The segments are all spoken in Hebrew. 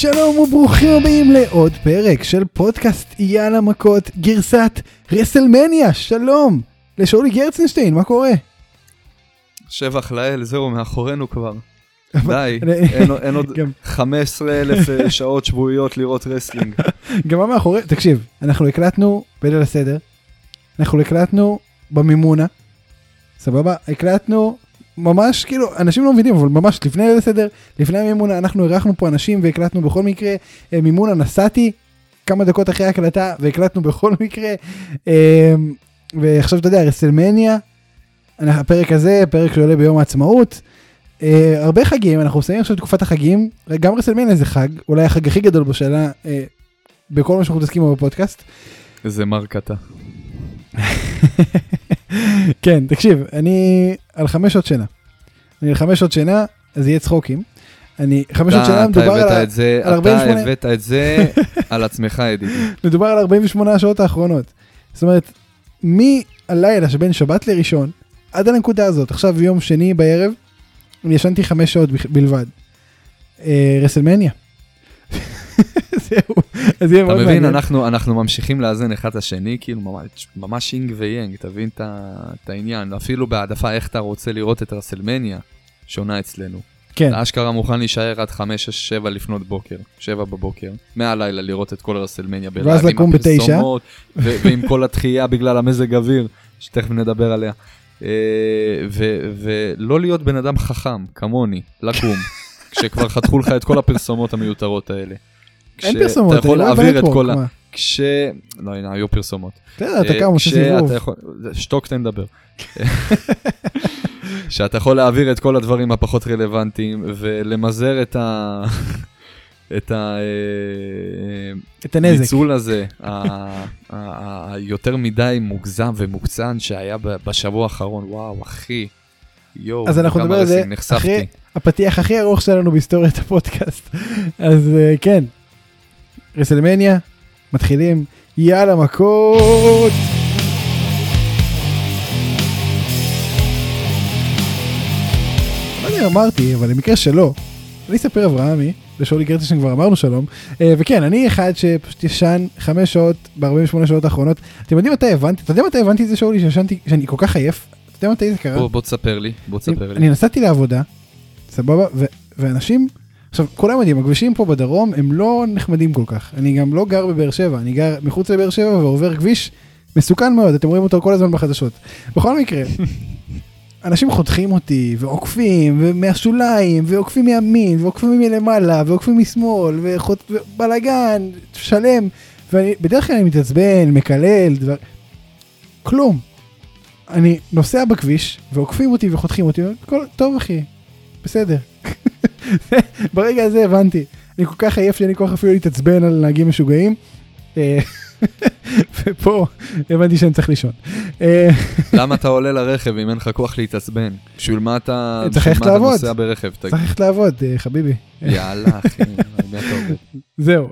שלום וברוכים הבאים לעוד פרק של פודקאסט יאללה מכות גרסת רסלמניה שלום לשאולי גרצנשטיין מה קורה? שבח לאל זהו מאחורינו כבר. די, אין, אין עוד גם- 15 אלף אה, שעות שבועיות לראות wrestling. גם מה מאחורי תקשיב אנחנו הקלטנו בליל הסדר אנחנו הקלטנו במימונה סבבה הקלטנו ממש כאילו אנשים לא מבינים אבל ממש לפני ליל הסדר לפני המימונה אנחנו אירחנו פה אנשים והקלטנו בכל מקרה אה, מימונה נסעתי כמה דקות אחרי ההקלטה והקלטנו בכל מקרה אה, ועכשיו אתה יודע רסלמניה הפרק הזה פרק שעולה ביום העצמאות. Uh, הרבה חגים אנחנו מסיימים עכשיו תקופת החגים גם רסלמניה זה חג אולי החג הכי גדול בשנה uh, בכל מה שאנחנו מתעסקים בו בפודקאסט. איזה מרקתה. כן תקשיב אני על חמש שעות שינה. אני על חמש שעות שינה אז יהיה צחוקים. אני חמש שעות שינה מדובר על, הבאת ה- את זה, על אתה 48. הבאת את זה על עצמך ידידי. מדובר על 48 השעות האחרונות. זאת אומרת מהלילה שבין שבת לראשון עד הנקודה הזאת עכשיו יום שני בערב אני ישנתי חמש שעות בלבד. אה, רסלמניה. זהו. אז יהיה אתה מאוד מבין, מעניין. אנחנו אנחנו ממשיכים לאזן אחד את השני, כאילו ממש- ממש יין ויאנג, תבין את העניין, אפילו בהעדפה איך אתה רוצה לראות את רסלמניה, שונה אצלנו. כן. אתה אשכרה מוכן להישאר עד 5, 6, 7 לפנות בוקר, 7 בבוקר, מהלילה לראות את כל הרסלמניה ב live, ואז לקום בתשע. ועם כל הדחייה בגלל המזג אוויר, שתכף נדבר עליה. אה, ולא להיות בן אדם חכם, כמוני, לקום, כשכבר חתכו לך את כל הפרסומות המיותרות האלה. אין פרסומות. אתה יכול לא להעביר את כל ה... כש... לא, הנה, היו פרסומות. בסדר, אתה אה, קם עושה סיבוב. שתוק תן לדבר. שאתה יכול להעביר את כל הדברים הפחות רלוונטיים ולמזער את ה... את את הנזק. הניצול הזה, ה- ה- ה- היותר מדי מוגזם ומוקצן שהיה בשבוע האחרון, וואו אחי, יואו, אז אנחנו נדבר על זה. אחרי הפתיח הכי ארוך שלנו בהיסטוריית הפודקאסט. אז אה, כן, רסלמניה, מתחילים, יאללה מכות. לא יודע אמרתי, אבל למקרה שלא, אני אספר אברהמי, לשאולי גרטשטיין כבר אמרנו שלום, אה, וכן, אני אחד שפשוט ישן חמש שעות ב-48 שעות האחרונות. אתם יודעים מתי הבנתי? אתה יודע מתי הבנתי את זה שאולי, שישנתי, שאני כל כך עייף? אתה יודע מתי זה קרה? בוא בוא תספר לי, בוא תספר לי. אני נסעתי לעבודה, סבבה, ואנשים, עכשיו כולם יודעים, הכבישים פה בדרום הם לא נחמדים כל כך. אני גם לא גר בבאר שבע, אני גר מחוץ לבאר שבע ועובר כביש מסוכן מאוד, אתם רואים אותו כל הזמן בחדשות. בכל מקרה, אנשים חותכים אותי ועוקפים ומהשוליים ועוקפים מימין ועוקפים מלמעלה ועוקפים משמאל וחוט... ובלאגן שלם ואני בדרך כלל אני מתעצבן מקלל דבר כלום. אני נוסע בכביש ועוקפים אותי וחותכים אותי הכל טוב אחי בסדר. ברגע הזה הבנתי אני כל כך עייף שאני כל כך אפילו להתעצבן על נהגים משוגעים. אה, ופה הבנתי שאני צריך לישון. אה, למה אתה עולה לרכב אם אין לך כוח להתעצבן? בשביל מה אתה. נוסע ברכב? צריך ללכת לעבוד אה, חביבי. יאללה אחי? זהו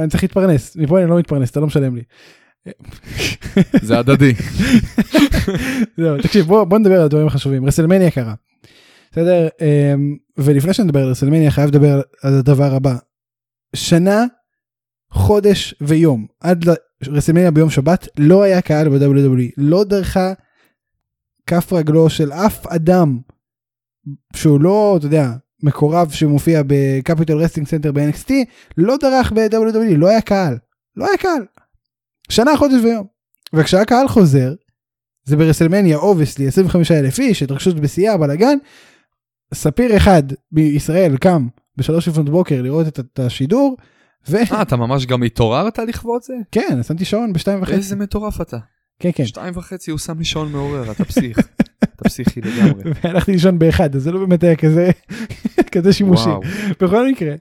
אני צריך להתפרנס מפה אני לא מתפרנס אתה לא משלם לי. זה הדדי. זהו תקשיב בוא נדבר על הדברים החשובים רסלמניה קרה. בסדר אה, ולפני שנדבר על רסלמניה חייב לדבר על הדבר הבא. שנה חודש ויום עד לרסלמניה ביום שבת לא היה קהל ב-WWE לא דרכה כף רגלו של אף אדם שהוא לא אתה יודע מקורב שמופיע ב Capitol Wrestling Center ב-NXT לא דרך ב-WWE לא היה קהל לא היה קהל. שנה חודש ויום. וכשהקהל חוזר זה ברסלמניה obviously 25 אלף איש התרגשות בשיאה בלאגן. ספיר אחד בישראל קם בשלוש לפנות בוקר לראות את, השידור וכן אה, אתה ממש גם התעוררת לכבוד זה? שמתי שעון בשתיים וחצי איזה מטורף אתה. כן כן שתיים וחצי הוא שם לי שעון מעורר, אתה פסיך. אתה פסיכי לגמרי. והלכתי לישון באחד אז זה לא באמת היה כזה כזה שימושי וואו. בכל מקרה.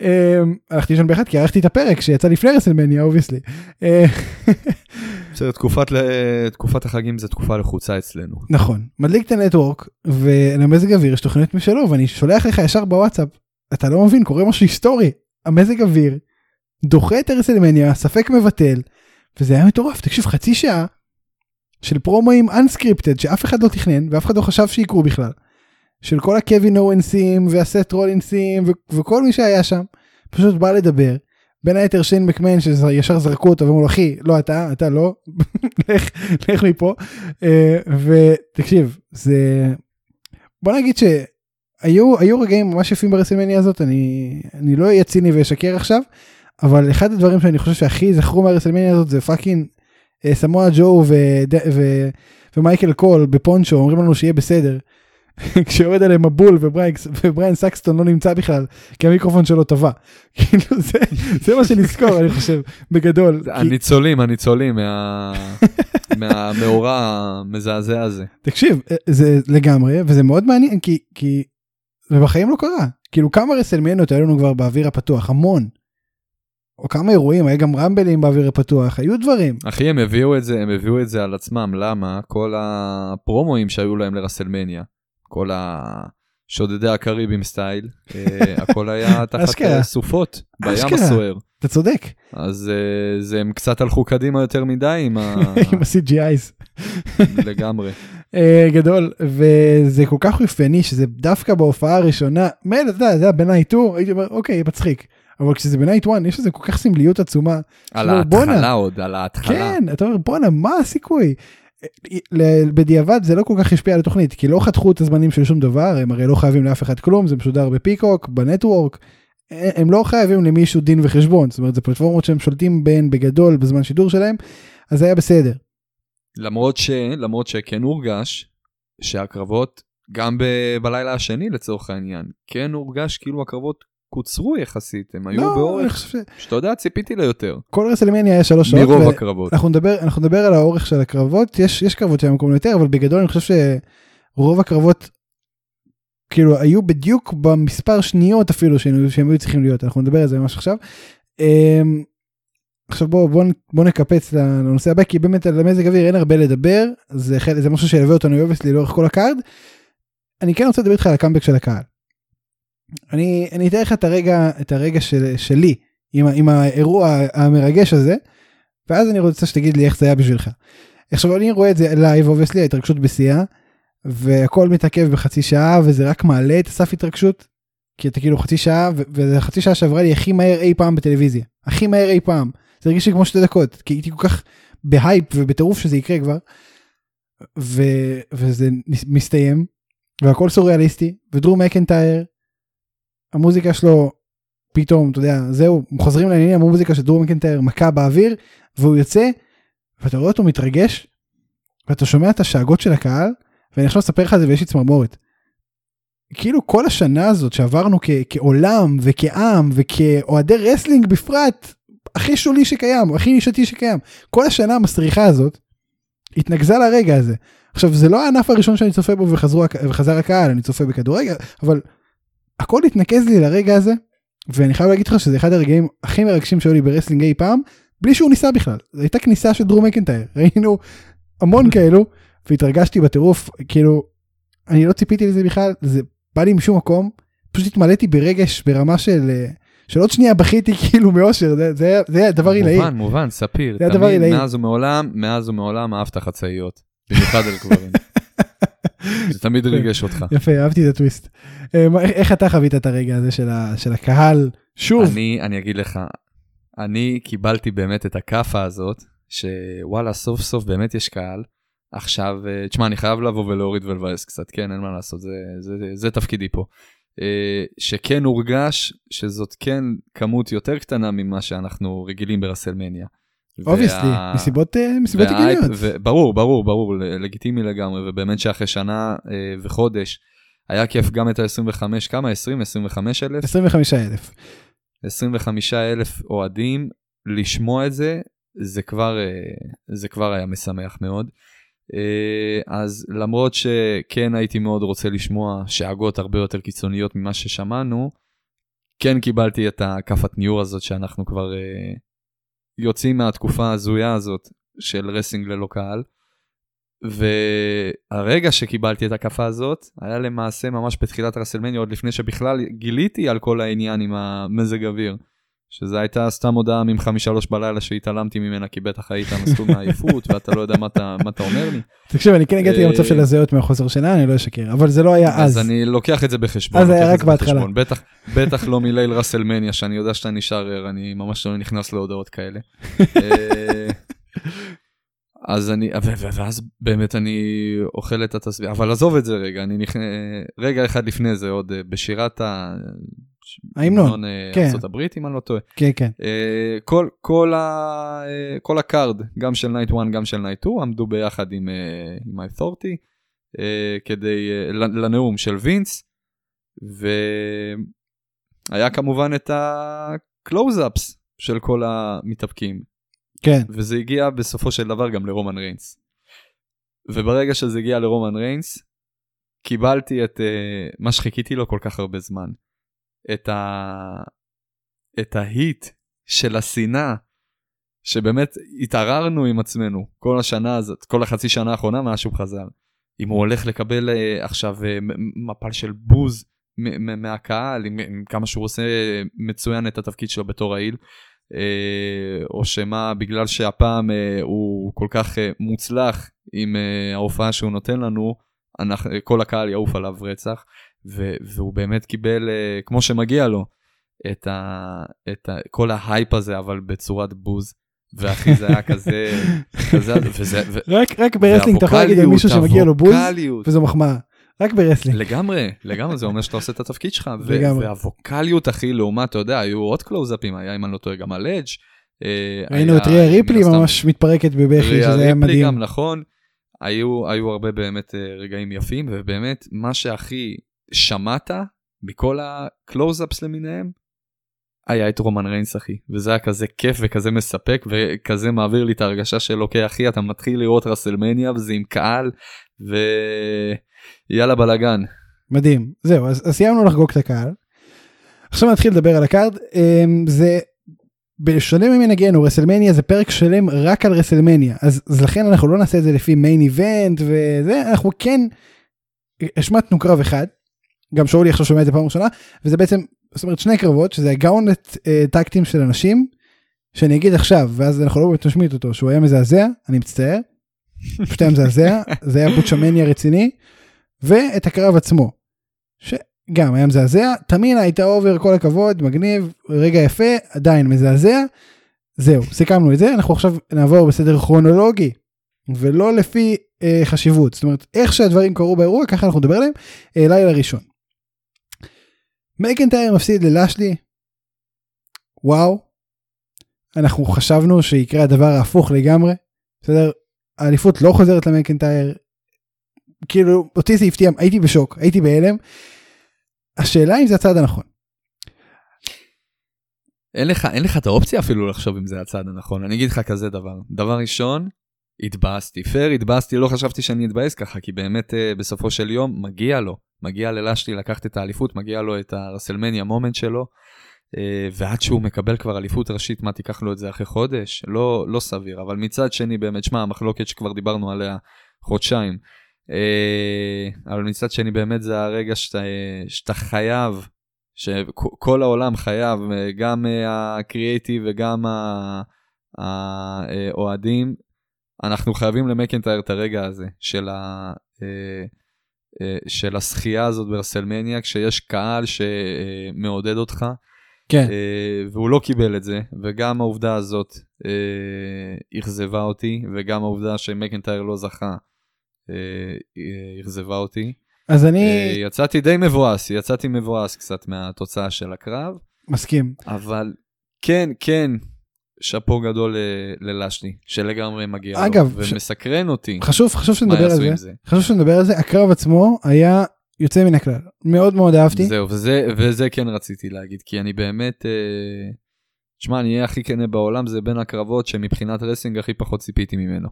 אמ, הלכתי לישון באחד כי ערכתי את הפרק שיצא לפני רסלמניה obviously. בסדר, תקופת תקופת החגים זה תקופה לחוצה אצלנו. נכון מדליק את ה network ולמזג אוויר יש תוכניות משלו ואני שולח לך ישר בוואטסאפ אתה לא מבין קורה משהו היסטורי המזג אוויר דוחה את הרסלמניה ספק מבטל וזה היה מטורף תקשיב חצי שעה של פרומואים unscripted שאף אחד לא תכנן ואף אחד לא חשב שיקרו בכלל. של כל הקווין אורנסים והסט רולינסים ו- וכל מי שהיה שם פשוט בא לדבר. בין היתר שיין מקמן שישר זרקו אותו ואמרו לו אחי לא אתה אתה לא לך, לך מפה אה, ותקשיב זה בוא נגיד שהיו היו רגעים ממש יפים ברסלמניה הזאת אני אני לא אהיה ציני ואשקר עכשיו אבל אחד הדברים שאני חושב שהכי יזכרו מהרסלמניה הזאת זה fucking אה, סמואל ג'ו ומייקל קול בפונצ'ו אומרים לנו שיהיה בסדר. כשיורד עליהם מבול ובריין סקסטון לא נמצא בכלל כי המיקרופון שלו טבע. כאילו זה, זה מה שנזכור אני חושב בגדול. הניצולים הניצולים מהמאורע המזעזע הזה. תקשיב זה לגמרי וזה מאוד מעניין כי כי זה בחיים לא קרה כאילו כמה רסלמניות היו לנו כבר באוויר הפתוח המון. או כמה אירועים היה גם רמבלים באוויר הפתוח היו דברים. אחי הם הביאו את זה הם הביאו את זה על עצמם למה כל הפרומואים שהיו להם לרסלמניה. כל השודדי הקריבים סטייל, אה, הכל היה תחת אה, סופות בים הסוער. אתה צודק. אז אה, זה הם קצת הלכו קדימה יותר מדי עם ה-CGI's. לגמרי. גדול וזה כל כך אופייני שזה דווקא בהופעה הראשונה מילא אתה יודע זה היה בנייט 2 הייתי אומר אוקיי מצחיק אבל כשזה בנייט 1 יש לזה כל כך סמליות עצומה. על ההתחלה עוד על ההתחלה. כן אתה אומר בואנה מה הסיכוי בדיעבד זה לא כל כך השפיע על התוכנית כי לא חתכו את הזמנים של שום דבר הם הרי לא חייבים לאף אחד כלום זה משודר בפיקוק בנטוורק הם לא חייבים למישהו דין וחשבון זאת אומרת זה פלטפורמות שהם שולטים בהן בגדול בזמן שידור שלהם אז זה היה בסדר. למרות ש... למרות שכן הורגש שהקרבות גם ב... בלילה השני לצורך העניין כן הורגש כאילו הקרבות קוצרו יחסית הם היו לא, באורך ש... שאתה יודע ציפיתי ליותר. כל רסלמניה היה שלוש שעות. מרוב ו... הקרבות. אנחנו נדבר אנחנו נדבר על האורך של הקרבות יש יש קרבות שהיה מקום יותר אבל בגדול אני חושב שרוב הקרבות כאילו היו בדיוק במספר שניות אפילו שהם, שהם היו צריכים להיות אנחנו נדבר על זה ממש עכשיו. אמ, עכשיו בוא בוא בוא נקפץ לנושא הבא כי באמת על המזג אוויר אין הרבה לדבר זה חלק זה משהו שילווה אותנו obviously לאורך כל ה card. אני כן רוצה לדבר איתך על הקאמבק של הקהל. אני, אני אתאר לך את הרגע, את הרגע של, שלי עם, עם האירוע המרגש הזה, ואז אני רוצה שתגיד לי איך זה היה בשבילך. עכשיו אני רואה את זה live obviously ההתרגשות בשיאה, והכל מתעכב בחצי שעה וזה רק מעלה את הסף התרגשות, כי אתה כאילו חצי שעה, וזה חצי שעה שעברה לי הכי מהר אי פעם בטלוויזיה, הכי מהר אי פעם. זה הרגיש לי כמו שתי דקות, כי הייתי כל כך בהייפ ובטירוף שזה יקרה כבר, ו, וזה מסתיים, והכל סוריאליסטי, ודרו מקנטייר המוזיקה שלו פתאום אתה יודע זהו חוזרים לעניינים המוזיקה של דרו מקנטייר מכה באוויר והוא יוצא ואתה רואה אותו מתרגש ואתה שומע את השאגות של הקהל ואני עכשיו אספר לך את זה ויש לי צמרמורת. כאילו כל השנה הזאת שעברנו כ- כעולם וכעם וכאוהדי wrestling בפרט הכי שולי שקיים הכי נישתי שקיים כל השנה המסריחה הזאת התנקזה לרגע הזה. עכשיו זה לא הענף הראשון שאני צופה בו וחזר הקהל אני צופה בכדורגל אבל הכל התנקז לי לרגע הזה ואני חייב להגיד לך שזה אחד הרגעים הכי מרגשים שהיו לי ב wrestling אי פעם בלי שהוא ניסה בכלל זו הייתה כניסה של דרו מקנטייר ראינו המון כאלו והתרגשתי בטירוף כאילו אני לא ציפיתי לזה בכלל זה בא לי משום מקום פשוט התמלאתי ברגש ברמה של של עוד שנייה בכיתי כאילו מאושר זה זה זה דבר עילאי. מובן מובן ספיר זה תמיד מאז ומעולם מאז ומעולם אהבת חצאיות במיוחד על גברים. זה תמיד ריגש אותך. יפה, אהבתי את הטוויסט. אה, איך אתה חווית את הרגע הזה של הקהל? שוב. אני, אני אגיד לך, אני קיבלתי באמת את הכאפה הזאת, שוואלה, סוף סוף באמת יש קהל. עכשיו, אה, תשמע, אני חייב לבוא ולהוריד ולבאס קצת, כן, אין מה לעשות, זה, זה, זה, זה תפקידי פה. אה, שכן הורגש שזאת כן כמות יותר קטנה ממה שאנחנו רגילים ברסלמניה. אובייסטי, מסיבות אה, מסיבות הגיוניות. ברור, ברור, ברור, לגיטימי לגמרי, ובאמת שאחרי שנה אה, וחודש, היה כיף גם את ה-25, כמה? 20? 25 אלף? 25 אלף. 25 אלף אוהדים, לשמוע את זה, זה כבר, אה, זה כבר היה משמח מאוד. אז למרות שכן הייתי מאוד רוצה לשמוע שאגות הרבה יותר קיצוניות ממה ששמענו, כן קיבלתי את הכאפת ניעור הזאת שאנחנו כבר יוצאים מהתקופה ההזויה הזאת של wrestling ללא קהל. והרגע שקיבלתי את הכאפה הזאת היה למעשה ממש בתחילת רסלמניה עוד לפני שבכלל גיליתי על כל העניין עם המזג אוויר. שזה הייתה סתם הודעה ממך משלוש בלילה שהתעלמתי ממנה כי בטח היית מסלול מעייפות ואתה לא יודע מה אתה, מה אתה אומר לי. תקשיב, אני כן הגעתי אה, למצב של הזיות מהחוסר שינה, אני לא אשקר, אבל זה לא היה אז. אז אני לוקח את זה בחשבון. אז היה לוקח את רק זה בהתחלה. בטח, בטח לא מליל ראסלמניה שאני יודע שאתה נשאר ער, אני ממש לא נכנס להודעות כאלה. אה, אז אני, ואז באמת אני אוכל את התסביך, אבל עזוב את זה רגע, אני נכנס, רגע אחד לפני זה עוד אה, בשירת ה... ההמנון, כן. ארצות הברית אם אני לא טועה. כן, כן. אה, כל, כל, ה, אה, כל ה card, גם של night 1 גם של night 2, עמדו ביחד עם, אה, עם ה authority אה, כדי, אה, לנאום של וינס, והיה כמובן את ה close-ups של כל המתאפקים, כן. וזה הגיע בסופו של דבר גם לרומן ריינס. וברגע שזה הגיע לרומן ריינס, קיבלתי את uh, מה שחיכיתי לו כל כך הרבה זמן. את, ה... את ההיט של השנאה, שבאמת התערערנו עם עצמנו כל השנה הזאת, כל החצי שנה האחרונה מאז שהוא חזר. אם הוא הולך לקבל uh, עכשיו מ- מפל של בוז מהקהל, עם, עם כמה שהוא עושה מצוין את התפקיד שלו בתור העיל, אה, או שמה בגלל שהפעם אה, הוא כל כך אה, מוצלח עם אה, ההופעה שהוא נותן לנו, אנחנו, כל הקהל יעוף עליו רצח, והוא באמת קיבל, אה, כמו שמגיע לו, את, ה, את ה, כל ההייפ הזה, אבל בצורת בוז. ואחי זה היה כזה, כזה, וזה, ו, רק רק ב wrestling אתה יכול להגיד על מישהו שמגיע לו בוז, וזו מחמאה. רק ב wrestling. לגמרי, לגמרי, זה אומר שאתה עושה את התפקיד שלך. לגמרי. והווקאליות, אחי, לעומת, אתה יודע, היו עוד קלוזאפים, היה, אם אני לא טועה, גם על אדג'. אה, ראינו היה, את ריה ריפלי ממש מתפרקת בבכי, שזה היה מדהים. גם, נכון. היו, היו הרבה באמת אה, רגעים יפים, ובאמת, מה שהכי שמעת מכל ה closeups למיניהם, היה את רומן ריינס, אחי. וזה היה כזה כיף וכזה מספק, וכזה מעביר לי את ההרגשה של, אוקיי, אחי, אתה מתחיל לראות רסלמניה, וזה עם קהל, ויאללה בלאגן. מדהים. זהו, אז אז סיימנו לחגוג את הקהל. עכשיו נתחיל לדבר על ה card. אמ, זה בשונה ממנהגנו רסלמניה זה פרק שלם רק על רסלמניה אז, אז לכן אנחנו לא נעשה את זה לפי main event וזה אנחנו כן השמטנו קרב אחד. גם שאולי עכשיו שומע את זה פעם ראשונה וזה בעצם זאת אומרת שני קרבות שזה ה gauntlet אה, tag team של אנשים שאני אגיד עכשיו ואז אנחנו לא באמת נשמיט אותו שהוא היה מזעזע אני מצטער. פשוט היה מזעזע זה היה botchamania רציני ואת הקרב עצמו. שגם היה מזעזע תמינה הייתה over כל הכבוד מגניב רגע יפה עדיין מזעזע. זהו סיכמנו את זה אנחנו עכשיו נעבור בסדר כרונולוגי ולא לפי אה, חשיבות זאת אומרת איך שהדברים קרו באירוע ככה אנחנו נדבר עליהם אה, לילה ראשון. מקנטייר מפסיד ללאשלי. וואו. אנחנו חשבנו שיקרה הדבר ההפוך לגמרי. בסדר האליפות לא חוזרת למקנטייר. כאילו אותי זה הפתיע הייתי בשוק הייתי בהלם. השאלה אם זה הצעד הנכון. אין לך, אין לך את האופציה אפילו לחשוב אם זה הצעד הנכון. אני אגיד לך כזה דבר. דבר ראשון, התבאסתי. פייר, התבאסתי, לא חשבתי שאני אתבאס ככה, כי באמת אה, בסופו של יום מגיע לו. מגיע ללשלי לקחת את האליפות, מגיע לו את הרסלמניה מומנט שלו. אה, ועד שהוא מקבל כבר אליפות ראשית, מה תיקח לו את זה אחרי חודש? לא, לא סביר. אבל מצד שני, באמת, שמע, המחלוקת שכבר דיברנו עליה חודשיים. אה, אבל מצד שני, באמת זה הרגע שאתה, אה, שאתה חייב שכל העולם חייב, גם הקריאייטיב וגם האוהדים, אנחנו חייבים למקנטייר את הרגע הזה של, ה, של הזכייה הזאת ברסלמניה, כשיש קהל שמעודד אותך, כן. אה, והוא לא קיבל את זה, וגם העובדה הזאת אה, אכזבה אותי, וגם העובדה שמקנטייר לא זכה אה, אה, אכזבה אותי. אז אני אה, יצאתי די מבואס, יצאתי מבואס קצת מהתוצאה של הקרב, מסכים. אבל כן, כן, שאפו גדול ל- ללשלי, שלגמרי מגיע לו, אגב, ש- ומסקרן אותי חשוב חשוב שנדבר על זה. זה. חשוב שנדבר על זה הקרב עצמו היה יוצא מן הכלל מאוד מאוד אהבתי. זהו, וזה, וזה כן רציתי להגיד, כי אני באמת, אה, תשמע, אני אהיה הכי כנה בעולם, זה בין הקרבות שמבחינת wrestling הכי פחות ציפיתי ממנו.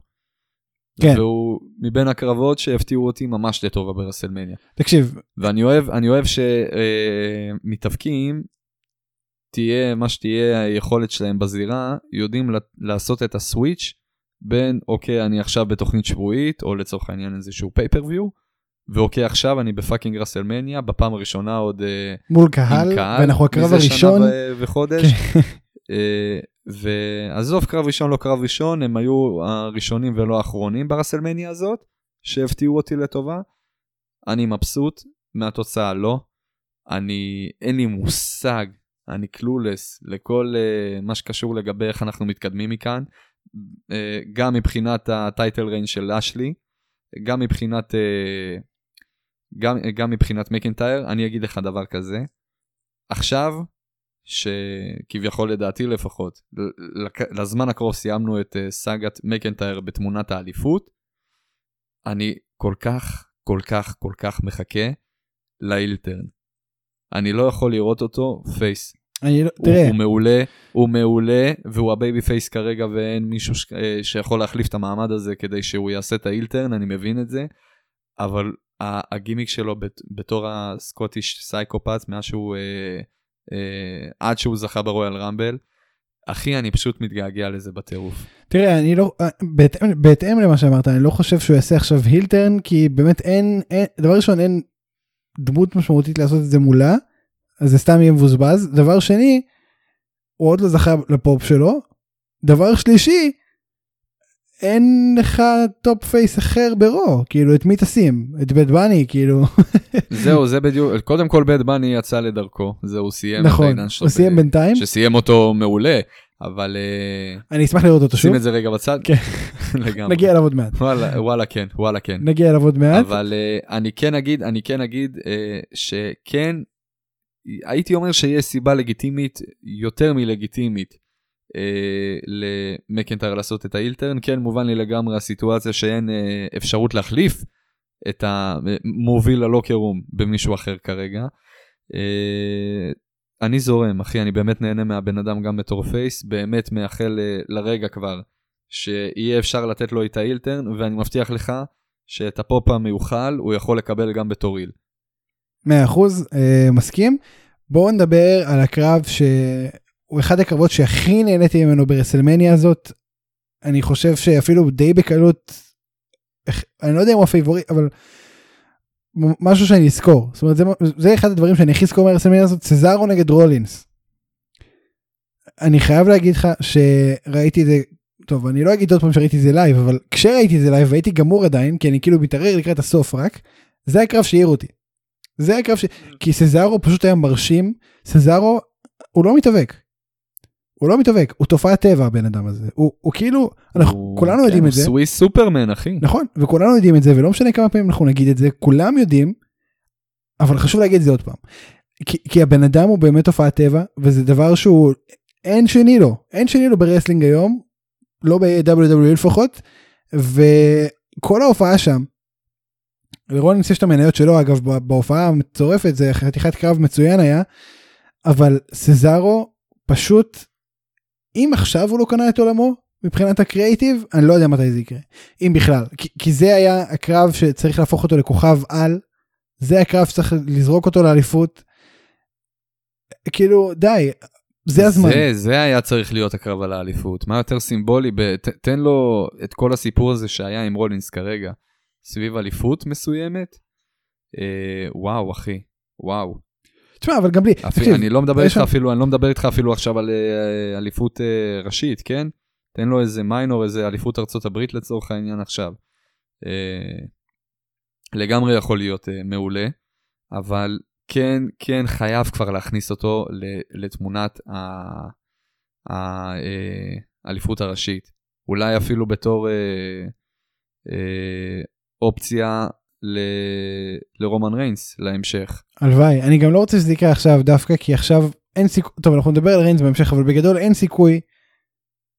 כן. והוא מבין הקרבות שהפתיעו אותי ממש לטובה ברסלמניה. תקשיב ואני אוהב, אני אוהב שמתאבקים, תהיה מה שתהיה היכולת שלהם בזירה, יודעים לעשות את ה switch בין אוקיי אני עכשיו בתוכנית שבועית או לצורך העניין איזשהו pay-per-view, ואוקיי עכשיו אני ב fucking רסלמניה בפעם הראשונה עוד אה, מול קהל קהל, ואנחנו הקרב הראשון ו- וחודש, כן. אה, ועזוב קרב ראשון לא קרב ראשון, הם היו הראשונים ולא האחרונים ברסלמניה הזאת, שהפתיעו אותי לטובה. אני מבסוט, מהתוצאה לא. אני, אין לי מושג, אני clueless לכל אה, מה שקשור לגבי איך אנחנו מתקדמים מכאן, אה, גם מבחינת ה title reign של לאשלי, גם מבחינת, אה, גם, גם מבחינת מקינטייר, אני אגיד לך דבר כזה, עכשיו, שכביכול לדעתי לפחות, לזמן הקרוב סיימנו את סאגת מקינטייר בתמונת האליפות, אני כל כך, כל כך, כל כך מחכה ל heel turn. אני לא יכול לראות אותו face. אני לא, הוא, תראה, הוא מעולה, הוא מעולה, והוא ה babyface כרגע ואין מישהו ש... אה, שיכול להחליף את המעמד הזה כדי שהוא יעשה את ה heel turn, אני מבין את זה, אבל הגימיק שלו בת... בתור הסקוטיש סייקופת, מאז שהוא, אה, אה, עד שהוא זכה ברויאל רמבל, אחי, אני פשוט מתגעגע לזה בטירוף. תראה, אני לא, אה, בהתאם, בהתאם למה שאמרת, אני לא חושב שהוא יעשה עכשיו הילטרן, כי באמת אין, אין, דבר ראשון, אין דמות משמעותית לעשות את זה מולה, אז זה סתם יהיה מבוזבז. דבר שני, הוא עוד לא זכה לפופ שלו. דבר שלישי, אין לך top face אחר bro, כאילו את מי תשים? את באד באני, כאילו. זהו, זה בדיוק, קודם כל באד באני יצא לדרכו, זהו, סיים נכון. הוא סיים בינתיים, שסיים אותו מעולה, אבל אה, אני אשמח לראות אותו שוב, שים את זה רגע בצד. כן. לגמרי. נגיע אליו עוד מעט, וואלה, וואלה כן, וואלה כן. נגיע אליו עוד מעט. אבל אה, אני כן אגיד, אני כן אגיד אה, שכן, הייתי אומר שיש סיבה לגיטימית, יותר מלגיטימית, uh, למקינטייר לעשות את ה heel turn. כן, מובן לי לגמרי הסיטואציה שאין אה, אפשרות להחליף את המוביל ה locker room במישהו אחר כרגע. אה, אני זורם, אחי, אני באמת נהנה מהבן אדם גם בתור face, באמת מייחל אה, לרגע כבר שיהיה אפשר לתת לו את ה heel turn, ואני מבטיח לך שאת הפופ המיוחל הוא יכול לקבל גם בתור heel. 100% אה, מסכים. בואו נדבר על הקרב שהוא אחד הקרבות שהכי נהניתי ממנו ברסלמניה הזאת. אני חושב שאפילו די בקלות, אני לא יודע אם הוא ה favorite, אבל משהו שאני אזכור. זאת אומרת, זה, זה אחד הדברים שאני הכי אזכור מהרסלמניה הזאת, סזארו נגד רולינס. אני חייב להגיד לך שראיתי את זה, טוב, אני לא אגיד עוד פעם שראיתי את זה live, אבל כשראיתי את זה live והייתי גמור עדיין, כי אני כאילו מתעורר לקראת הסוף רק, זה הקרב שהעיר אותי. זה הקרב ש... כי סזארו פשוט היה מרשים, סזארו הוא לא מתאבק. הוא לא מתאבק, הוא תופעת טבע הבן אדם הזה. הוא, הוא כאילו, אנחנו הוא- כולנו כן, יודעים הוא את זה. Swiss Superman, אחי. נכון, וכולנו יודעים את זה, ולא משנה כמה פעמים אנחנו נגיד את זה, כולם יודעים, אבל חשוב להגיד את זה עוד פעם. כי, כי הבן אדם הוא באמת תופעת טבע, וזה דבר שהוא, אין שני לו, אין שני לו ב wrestling היום, לא ב-WWE לפחות, וכל ההופעה שם, לרולינס יש את המניות שלו, אגב, בהופעה המצורפת, זה חתיכת קרב מצוין היה, אבל סזארו פשוט, אם עכשיו הוא לא קנה את עולמו, מבחינת הקריאיטיב, אני לא יודע מתי זה יקרה. אם בכלל. כי, כי זה היה הקרב שצריך להפוך אותו לכוכב על, זה הקרב שצריך לזרוק אותו לאליפות. כאילו, די, זה הזמן. זה, זה היה צריך להיות הקרב על האליפות. מה יותר סימבולי? ב... ת, תן לו את כל הסיפור הזה שהיה עם רולינס כרגע, סביב אליפות מסוימת. אה, וואו, אחי. וואו. תשמע, אבל גם לי, אפילו, אני לא מדבר איתך אפילו, אני לא מדבר איתך אפילו עכשיו על אה, אליפות אה, ראשית, כן? תן לו איזה מיינור, איזה אליפות ארצות הברית לצורך העניין עכשיו. אה, לגמרי יכול להיות מעולה, אבל כן, כן חייב כבר להכניס אותו לתמונת האליפות הראשית. אולי אפילו בתור אופציה ל- לרומן ריינס להמשך. הלוואי, אני גם לא רוצה שזה יקרה עכשיו דווקא, כי עכשיו אין סיכוי, טוב, אנחנו נדבר על ריינס בהמשך, אבל בגדול אין סיכוי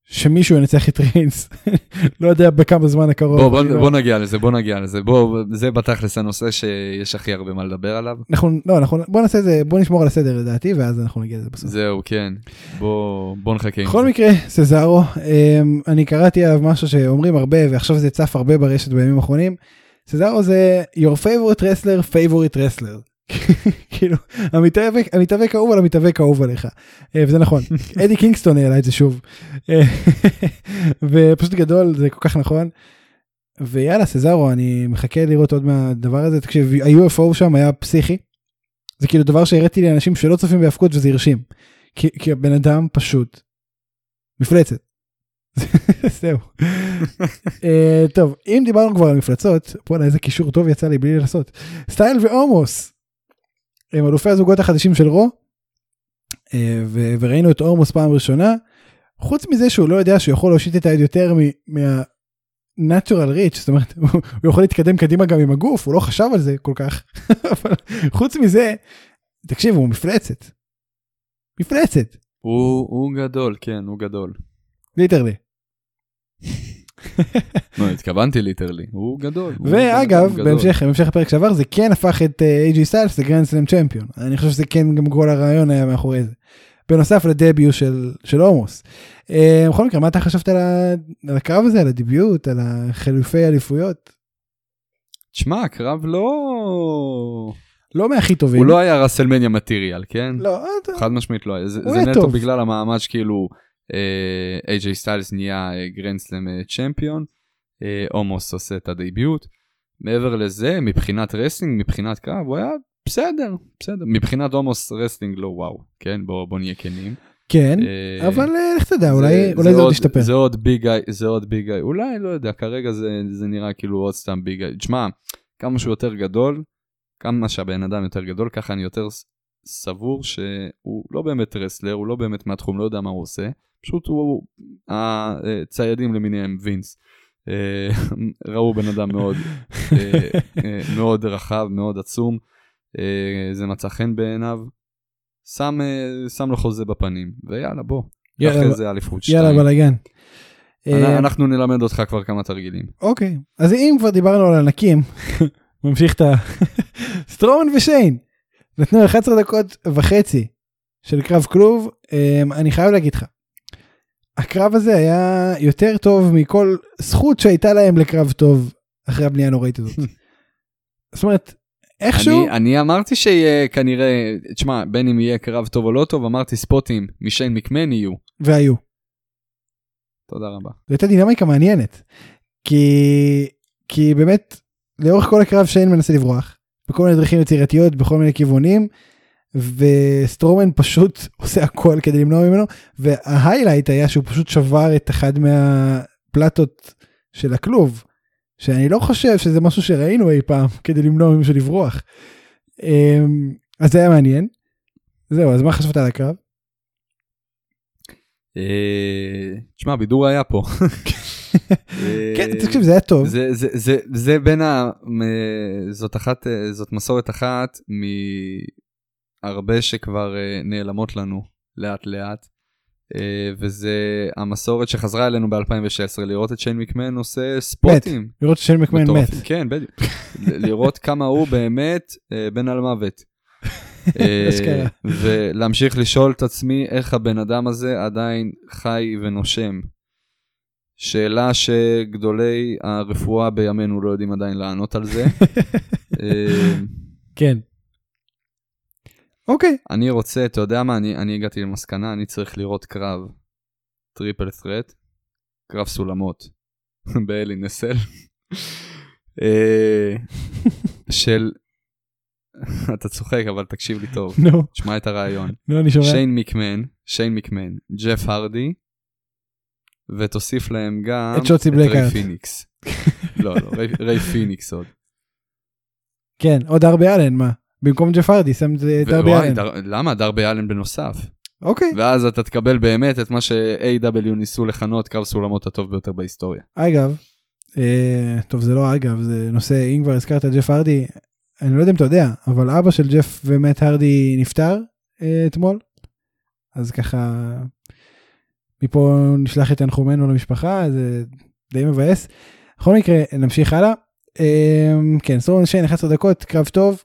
שמישהו ינצח את ריינס. לא יודע בכמה זמן הקרוב. בוא, בוא, אני לא- בוא נגיע לזה, בוא נגיע לזה. בוא, זה בתכלס הנושא שיש הכי הרבה מה לדבר עליו. אנחנו, לא, אנחנו, בוא נעשה את זה, בוא נשמור על הסדר לדעתי, ואז אנחנו נגיע לזה בסוף. זהו, כן. בוא, בוא נחכה עם בכל. מקרה, סזארו, אמ, אני קראתי עליו משהו שאומרים הרבה, ועכשיו זה צף הרבה ברשת בימים האחרונים. סזארו זה your favorite wrestler, favorite wrestler. כאילו, המתאבק, המתאבק האהוב על המתאבק האהוב עליך. אה, וזה נכון, אדי קינגסטון העלה את זה שוב. אה, ופשוט גדול, זה כל כך נכון. ויאללה, סזארו, אני מחכה לראות עוד מהדבר הזה. תקשיב, ה-UFO שם היה פסיכי. זה כאילו דבר שהראיתי לאנשים שלא צופים בהאבקות וזה הרשים. כי, כי הבן אדם פשוט מפלצת. זהו. אה, טוב אם דיברנו כבר על מפלצות בואנה איזה קישור טוב יצא לי בלי לעשות סטייל ואומוס. הם אלופי הזוגות החדשים של רו. אה, ו- וראינו את אורמוס פעם ראשונה. חוץ מזה שהוא לא יודע שהוא יכול להושיט את היד יותר מה... natural reach זאת אומרת הוא יכול להתקדם קדימה גם עם הגוף הוא לא חשב על זה כל כך אבל חוץ מזה תקשיב הוא מפלצת. מפלצת הוא הוא גדול, כן, הוא גדול. literally. לא, התכוונתי literally, הוא גדול. ואגב. בהמשך בהמשך הפרק שעבר זה כן הפך את אייג'י סטיילס ל grand slam champion אני חושב שזה כן גם כל הרעיון היה מאחורי זה. בנוסף ל debut של של אומוס. אה, בכל מקרה מה אתה חשבת על הקרב הזה על ה debut על החילופי אליפויות תשמע, הקרב לא... לא מהכי טובים. הוא לא היה WrestleMania material, כן? לא, אתה- חד משמעית לא היה. זה נטו. בגלל המעמד שכאילו איי-ג'יי סטיילס נהיה Grand Slam champion, אה, אומוס עושה את ה debut. מעבר לזה, מבחינת wrestling, מבחינת קרב, הוא היה בסדר, בסדר. מבחינת אומוס wrestling לא וואו, כן? בוא בוא נהיה כנים. כן אה, אבל אה, לך תדע אולי זה- אולי זה עוד עוד- ישתפר. זה עוד big guy, זה עוד big guy, אולי, לא יודע, כרגע זה, זה נראה כאילו עוד סתם big guy. תשמע, כמה שהוא יותר גדול, כמה שהבן אדם יותר גדול, ככה אני יותר סבור שהוא לא באמת רסלר, הוא לא באמת מהתחום, לא יודע מה הוא עושה, פשוט הוא, הציידים למיניהם, וינס. אה, ראו בן אדם מאוד, אה, אה, מאוד רחב, מאוד עצום, אה, זה מצא חן בעיניו, שם, אה, שם לו חוזה בפנים, ויאללה בוא, יאללה, אחרי זה אליפות יאללה שתיים. בלאגן. אה, אנחנו נלמד אותך כבר כמה תרגילים. אוקיי אז אם כבר דיברנו על ענקים ממשיך את ה... סטרומן ושיין נתנו 11 דקות וחצי של קרב כלוב אני חייב להגיד לך. הקרב הזה היה יותר טוב מכל זכות שהייתה להם לקרב טוב אחרי הבנייה הנוראית הזאת. זאת אומרת איכשהו אני, אני אמרתי שיהיה כנראה, תשמע, בין אם יהיה קרב טוב או לא טוב, אמרתי ספוטים משיין מקמן יהיו. והיו. תודה רבה. זו הייתה דינמיקה מעניינת. כי כי באמת לאורך כל הקרב שיין מנסה לברוח בכל מיני דרכים יצירתיות בכל מיני כיוונים וסטרומן פשוט עושה הכל כדי למנוע ממנו וההיילייט היה שהוא פשוט שבר את אחד מהפלטות של הכלוב שאני לא חושב שזה משהו שראינו אי פעם כדי למנוע ממישהו לברוח. אמ, אז זה היה מעניין. זהו אז מה חשבת על הקרב? אה, תשמע, בידור היה פה. אה, כן תקשיב זה היה טוב. זה, זה, זה, זה בין ה... זאת אחת, אה, זאת מסורת אחת מהרבה שכבר אה, נעלמות לנו לאט לאט. אה, וזה המסורת שחזרה אלינו ב-2016, לראות את שיין מקמן עושה ספוטים. לראות ששיין מקמן מת. כן, בדיוק. לראות כמה הוא באמת אה, בן אלמוות. אשכרה. ולהמשיך לשאול את עצמי איך הבן אדם הזה עדיין חי ונושם. שאלה שגדולי הרפואה בימינו לא יודעים עדיין לענות על זה. כן. אוקיי. אני רוצה, אתה יודע מה, אני, אני הגעתי למסקנה, אני צריך לראות קרב triple threat, קרב סולמות באלי נסל, אה, של, אתה צוחק אבל תקשיב לי טוב, נו. תשמע את הרעיון, נו אני שומע. שיין מקמן, שיין מקמן, ג'ף הרדי, ותוסיף להם גם את שוצי ריי בלקהארט. פיניקס. לא, לא, ריי, ריי פיניקס עוד. כן עוד דרבי אלן מה במקום ג'ף הרדי שם את דרבי אלן. דר, למה? דרבי אלן בנוסף. אוקיי. ואז אתה תקבל באמת את מה ש-AW ניסו לכנות קרב סולמות הטוב ביותר בהיסטוריה. אגב. אה, טוב זה לא אגב זה נושא אם כבר הזכרת את ג'ף הרדי אני לא יודע אם אתה יודע אבל אבא של ג'ף ומט הרדי נפטר אה, אתמול. אז ככה מפה נשלח את תנחומינו למשפחה זה די מבאס. בכל מקרה נמשיך הלאה. אה, כן סטרומן שיין 11 דקות קרב טוב.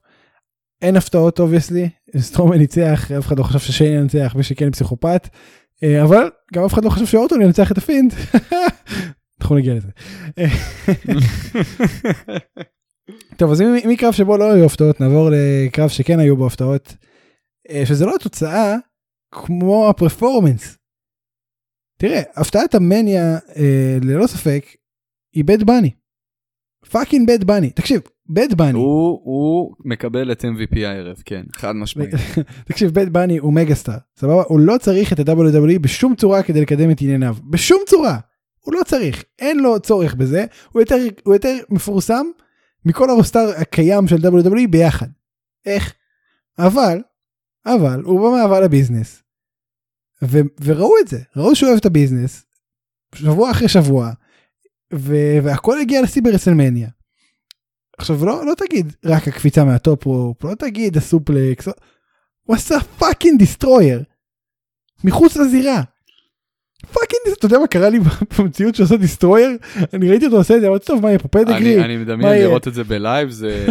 אין הפתעות obviously סטרומן ניצח אף אחד לא חשב ששיין ינצח מי שכן פסיכופת אה, אבל גם אף אחד לא חשב שאורטון ינצח את הפינד. אנחנו נגיע לזה. טוב אז מקרב שבו לא היו הפתעות נעבור לקרב שכן היו בו הפתעות. אה, שזה לא התוצאה כמו ה performance. תראה הפתעת המניה אה, ללא ספק היא בד בני. fucking בד בני. תקשיב בד בני, הוא, הוא מקבל את MVP הערב, כן, חד משמעית. תקשיב, בד בני הוא megastar, סבבה? הוא לא צריך את ה-WWE בשום צורה כדי לקדם את ענייניו, בשום צורה. הוא לא צריך, אין לו צורך בזה, הוא יותר, הוא יותר מפורסם מכל ה roster הקיים של WWE ביחד. איך? אבל, אבל, הוא במעבר ל business. ו, וראו את זה, ראו שהוא אוהב את ה business, שבוע אחרי שבוע, ו, והכל הגיע לשיא ב WrestleMania. עכשיו לא, לא תגיד רק הקפיצה מה top rope, לא תגיד ה suplex, לא- הוא עשה fucking destroyer. מחוץ לזירה. fucking, אתה יודע מה קרה לי במציאות שעושה destroyer? אני ראיתי אותו עושה את זה, אמרתי טוב מה יהיה פה Pedigree? אני, מדמיין יהיה?" לראות את זה ב live, זה,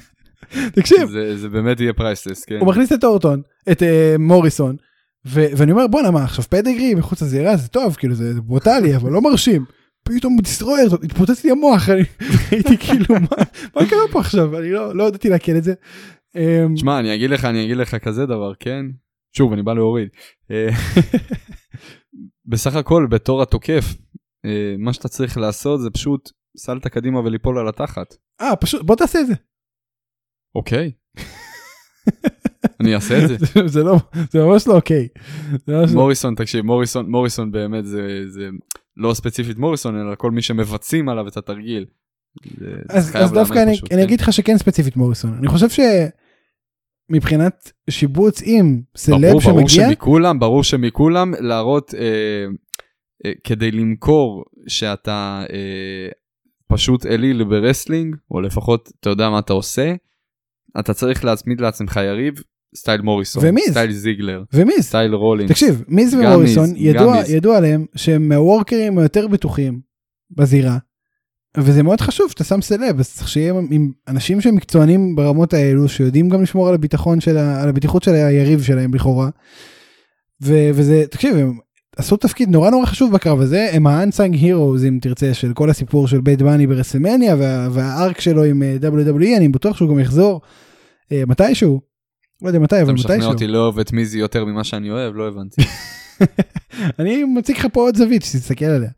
תקשיב, זה, זה באמת יהיה priceless, כן. הוא מכניס את אורטון, את uh, מוריסון, ואני אומר בואנה מה עכשיו פדגרי מחוץ לזירה זה טוב כאילו זה ברוטלי אבל לא מרשים. פתאום דיסטרויר התפוצץ לי המוח אני הייתי כאילו מה, קרה פה עכשיו אני לא, לא ידעתי לעכל את זה. אמ, שמע, אני אגיד לך, אני אגיד לך כזה דבר, כן? שוב, אני בא להוריד. אה, בסך הכל, בתור התוקף, אה, מה שאתה צריך לעשות זה פשוט סלת קדימה וליפול על התחת. אה פשוט בוא תעשה את זה. אוקיי. אני אעשה את זה. זה- לא זה ממש לא אוקיי. לא- מוריסון, תקשיב, מוריסון, מוריסון באמת זה, זה לא ספציפית מוריסון, אלא כל מי שמבצעים עליו את התרגיל. אז, אז דווקא אני, פשוט, אני כן. אגיד לך שכן ספציפית מוריסון אני חושב שמבחינת שיבוץ עם סלב ברור, ברור שמגיע שמכולם, ברור שמכולם להראות, אה, אה, כדי למכור שאתה אה, פשוט אליל ב wrestling, או לפחות אתה יודע מה אתה עושה, אתה צריך להצמיד לעצמך יריב, style מוריסון, ומיז. style זיגלר, ומיז style רולינס. תקשיב מיז ומוריסון מיז, ידוע מיז. ידוע עליהם שהם מהוורקרים היותר בטוחים בזירה. וזה מאוד חשוב שאתה שם סלב אז צריך שיהיה עם- אנשים שהם מקצוענים ברמות האלו שיודעים גם לשמור על הביטחון של ה- על הבטיחות של היריב שלהם לכאורה. ו- וזה תקשיב הם עשו תפקיד נורא נורא חשוב בקרב הזה הם ה-unsung heroes אם תרצה של כל הסיפור של בית בני ברסלמניה וה- והארק שלו עם אה, WWE אני בטוח שהוא גם יחזור אה, מתישהו. לא יודע מתי אתה אבל משכנע מתישהו. אותי לאהוב את מיזי יותר ממה שאני אוהב, לא הבנתי. אני מציג לך פה עוד זווית שתסתכל עליה.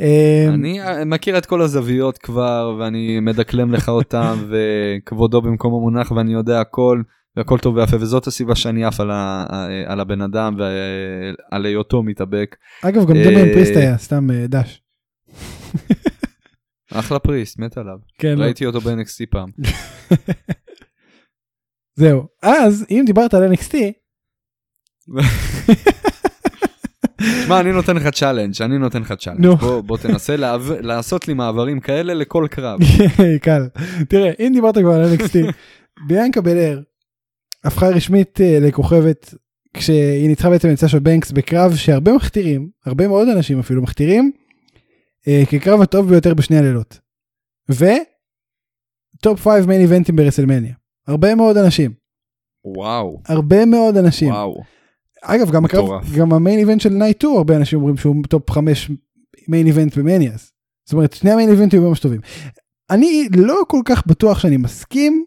אה, אני אה, מכיר את כל הזוויות כבר, ואני מדקלם לך אותם, וכבודו במקום המונח, ואני יודע הכל, והכל טוב ויפה, וזאת הסיבה שאני עף על ה- אה, על הבן אדם ועל היותו מתאבק. אגב גם אה, דמיין פריסט היה סתם אה, דש. אחלה פריסט, מת עליו. כן, לא. ראיתי אותו ב-NXT פעם. זהו אז אם דיברת על NXT שמע, אני נותן לך challenge, אני נותן לך challenge. נו. בוא- בוא תנסה לעב- לעשות לי מעברים כאלה לכל קרב. קל תראה אם דיברת כבר על NXT ביאנקה בלר הפכה רשמית אה, לכוכבת כשהיא ניצחה בעצם את סשה בנקס בקרב שהרבה מכתירים הרבה מאוד אנשים אפילו מכתירים אה, כקרב הטוב ביותר בשני הלילות. ו top 5 מיין איבנטים ב WrestleMania הרבה מאוד אנשים וואו, הרבה מאוד אנשים. וואו. אגב גם הקרב. גם ה main event של night 2 הרבה אנשים אומרים שהוא top 5 main event ב Manias. זאת אומרת שני המיין איבנטים ממש טובים. אני לא כל כך בטוח שאני מסכים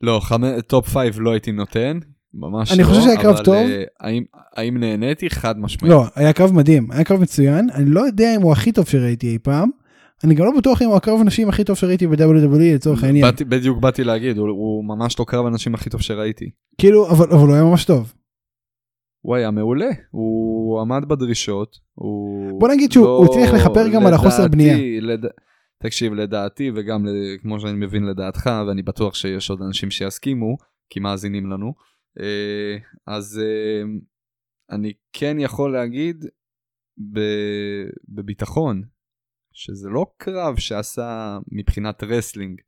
לא, חמ- top five לא הייתי נותן, ממש אני לא. חושב שהיה קרב טוב. אה, האם- האם נהניתי? חד משמעית. לא היה קרב מדהים היה קרב מצוין אני לא יודע אם הוא הכי טוב שראיתי אי פעם. אני גם לא בטוח אם הוא הקרב הנשים הכי טוב שראיתי ב-WWE לצורך העניין באתי- בדיוק באתי להגיד, הוא- הוא ממש לא קרב הנשים הכי טוב שראיתי. כאילו אבל אבל הוא היה ממש טוב הוא היה מעולה, הוא עמד בדרישות, הוא... בוא נגיד שהוא- לא- הצליח לכפר גם על החוסר לדעתי- בנייה. לד... תקשיב, לדעתי וגם כמו שאני מבין לדעתך, ואני בטוח שיש עוד אנשים שיסכימו, כי מאזינים לנו, אה, אז אה, אני כן יכול להגיד בביטחון, שזה לא קרב שעשה מבחינת wrestling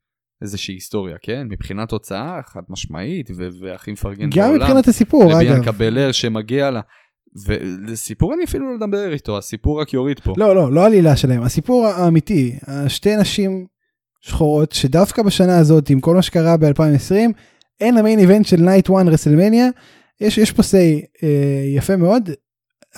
איזושהי היסטוריה, כן? מבחינת הוצאה חד משמעית, והכי מפרגן גם בעולם. מבחינת הסיפור לביאנקה אגב. בלר שמגיע לה. ולסיפור אני אפילו לא מדבר איתו, הסיפור רק יוריד פה. לא לא לא עלילה שלהם הסיפור האמיתי השתי נשים שחורות שדווקא בשנה הזאת עם כל מה שקרה ב-2020 אין ה main event של night 1 WrestleMania יש יש פה סיי אה, יפה מאוד.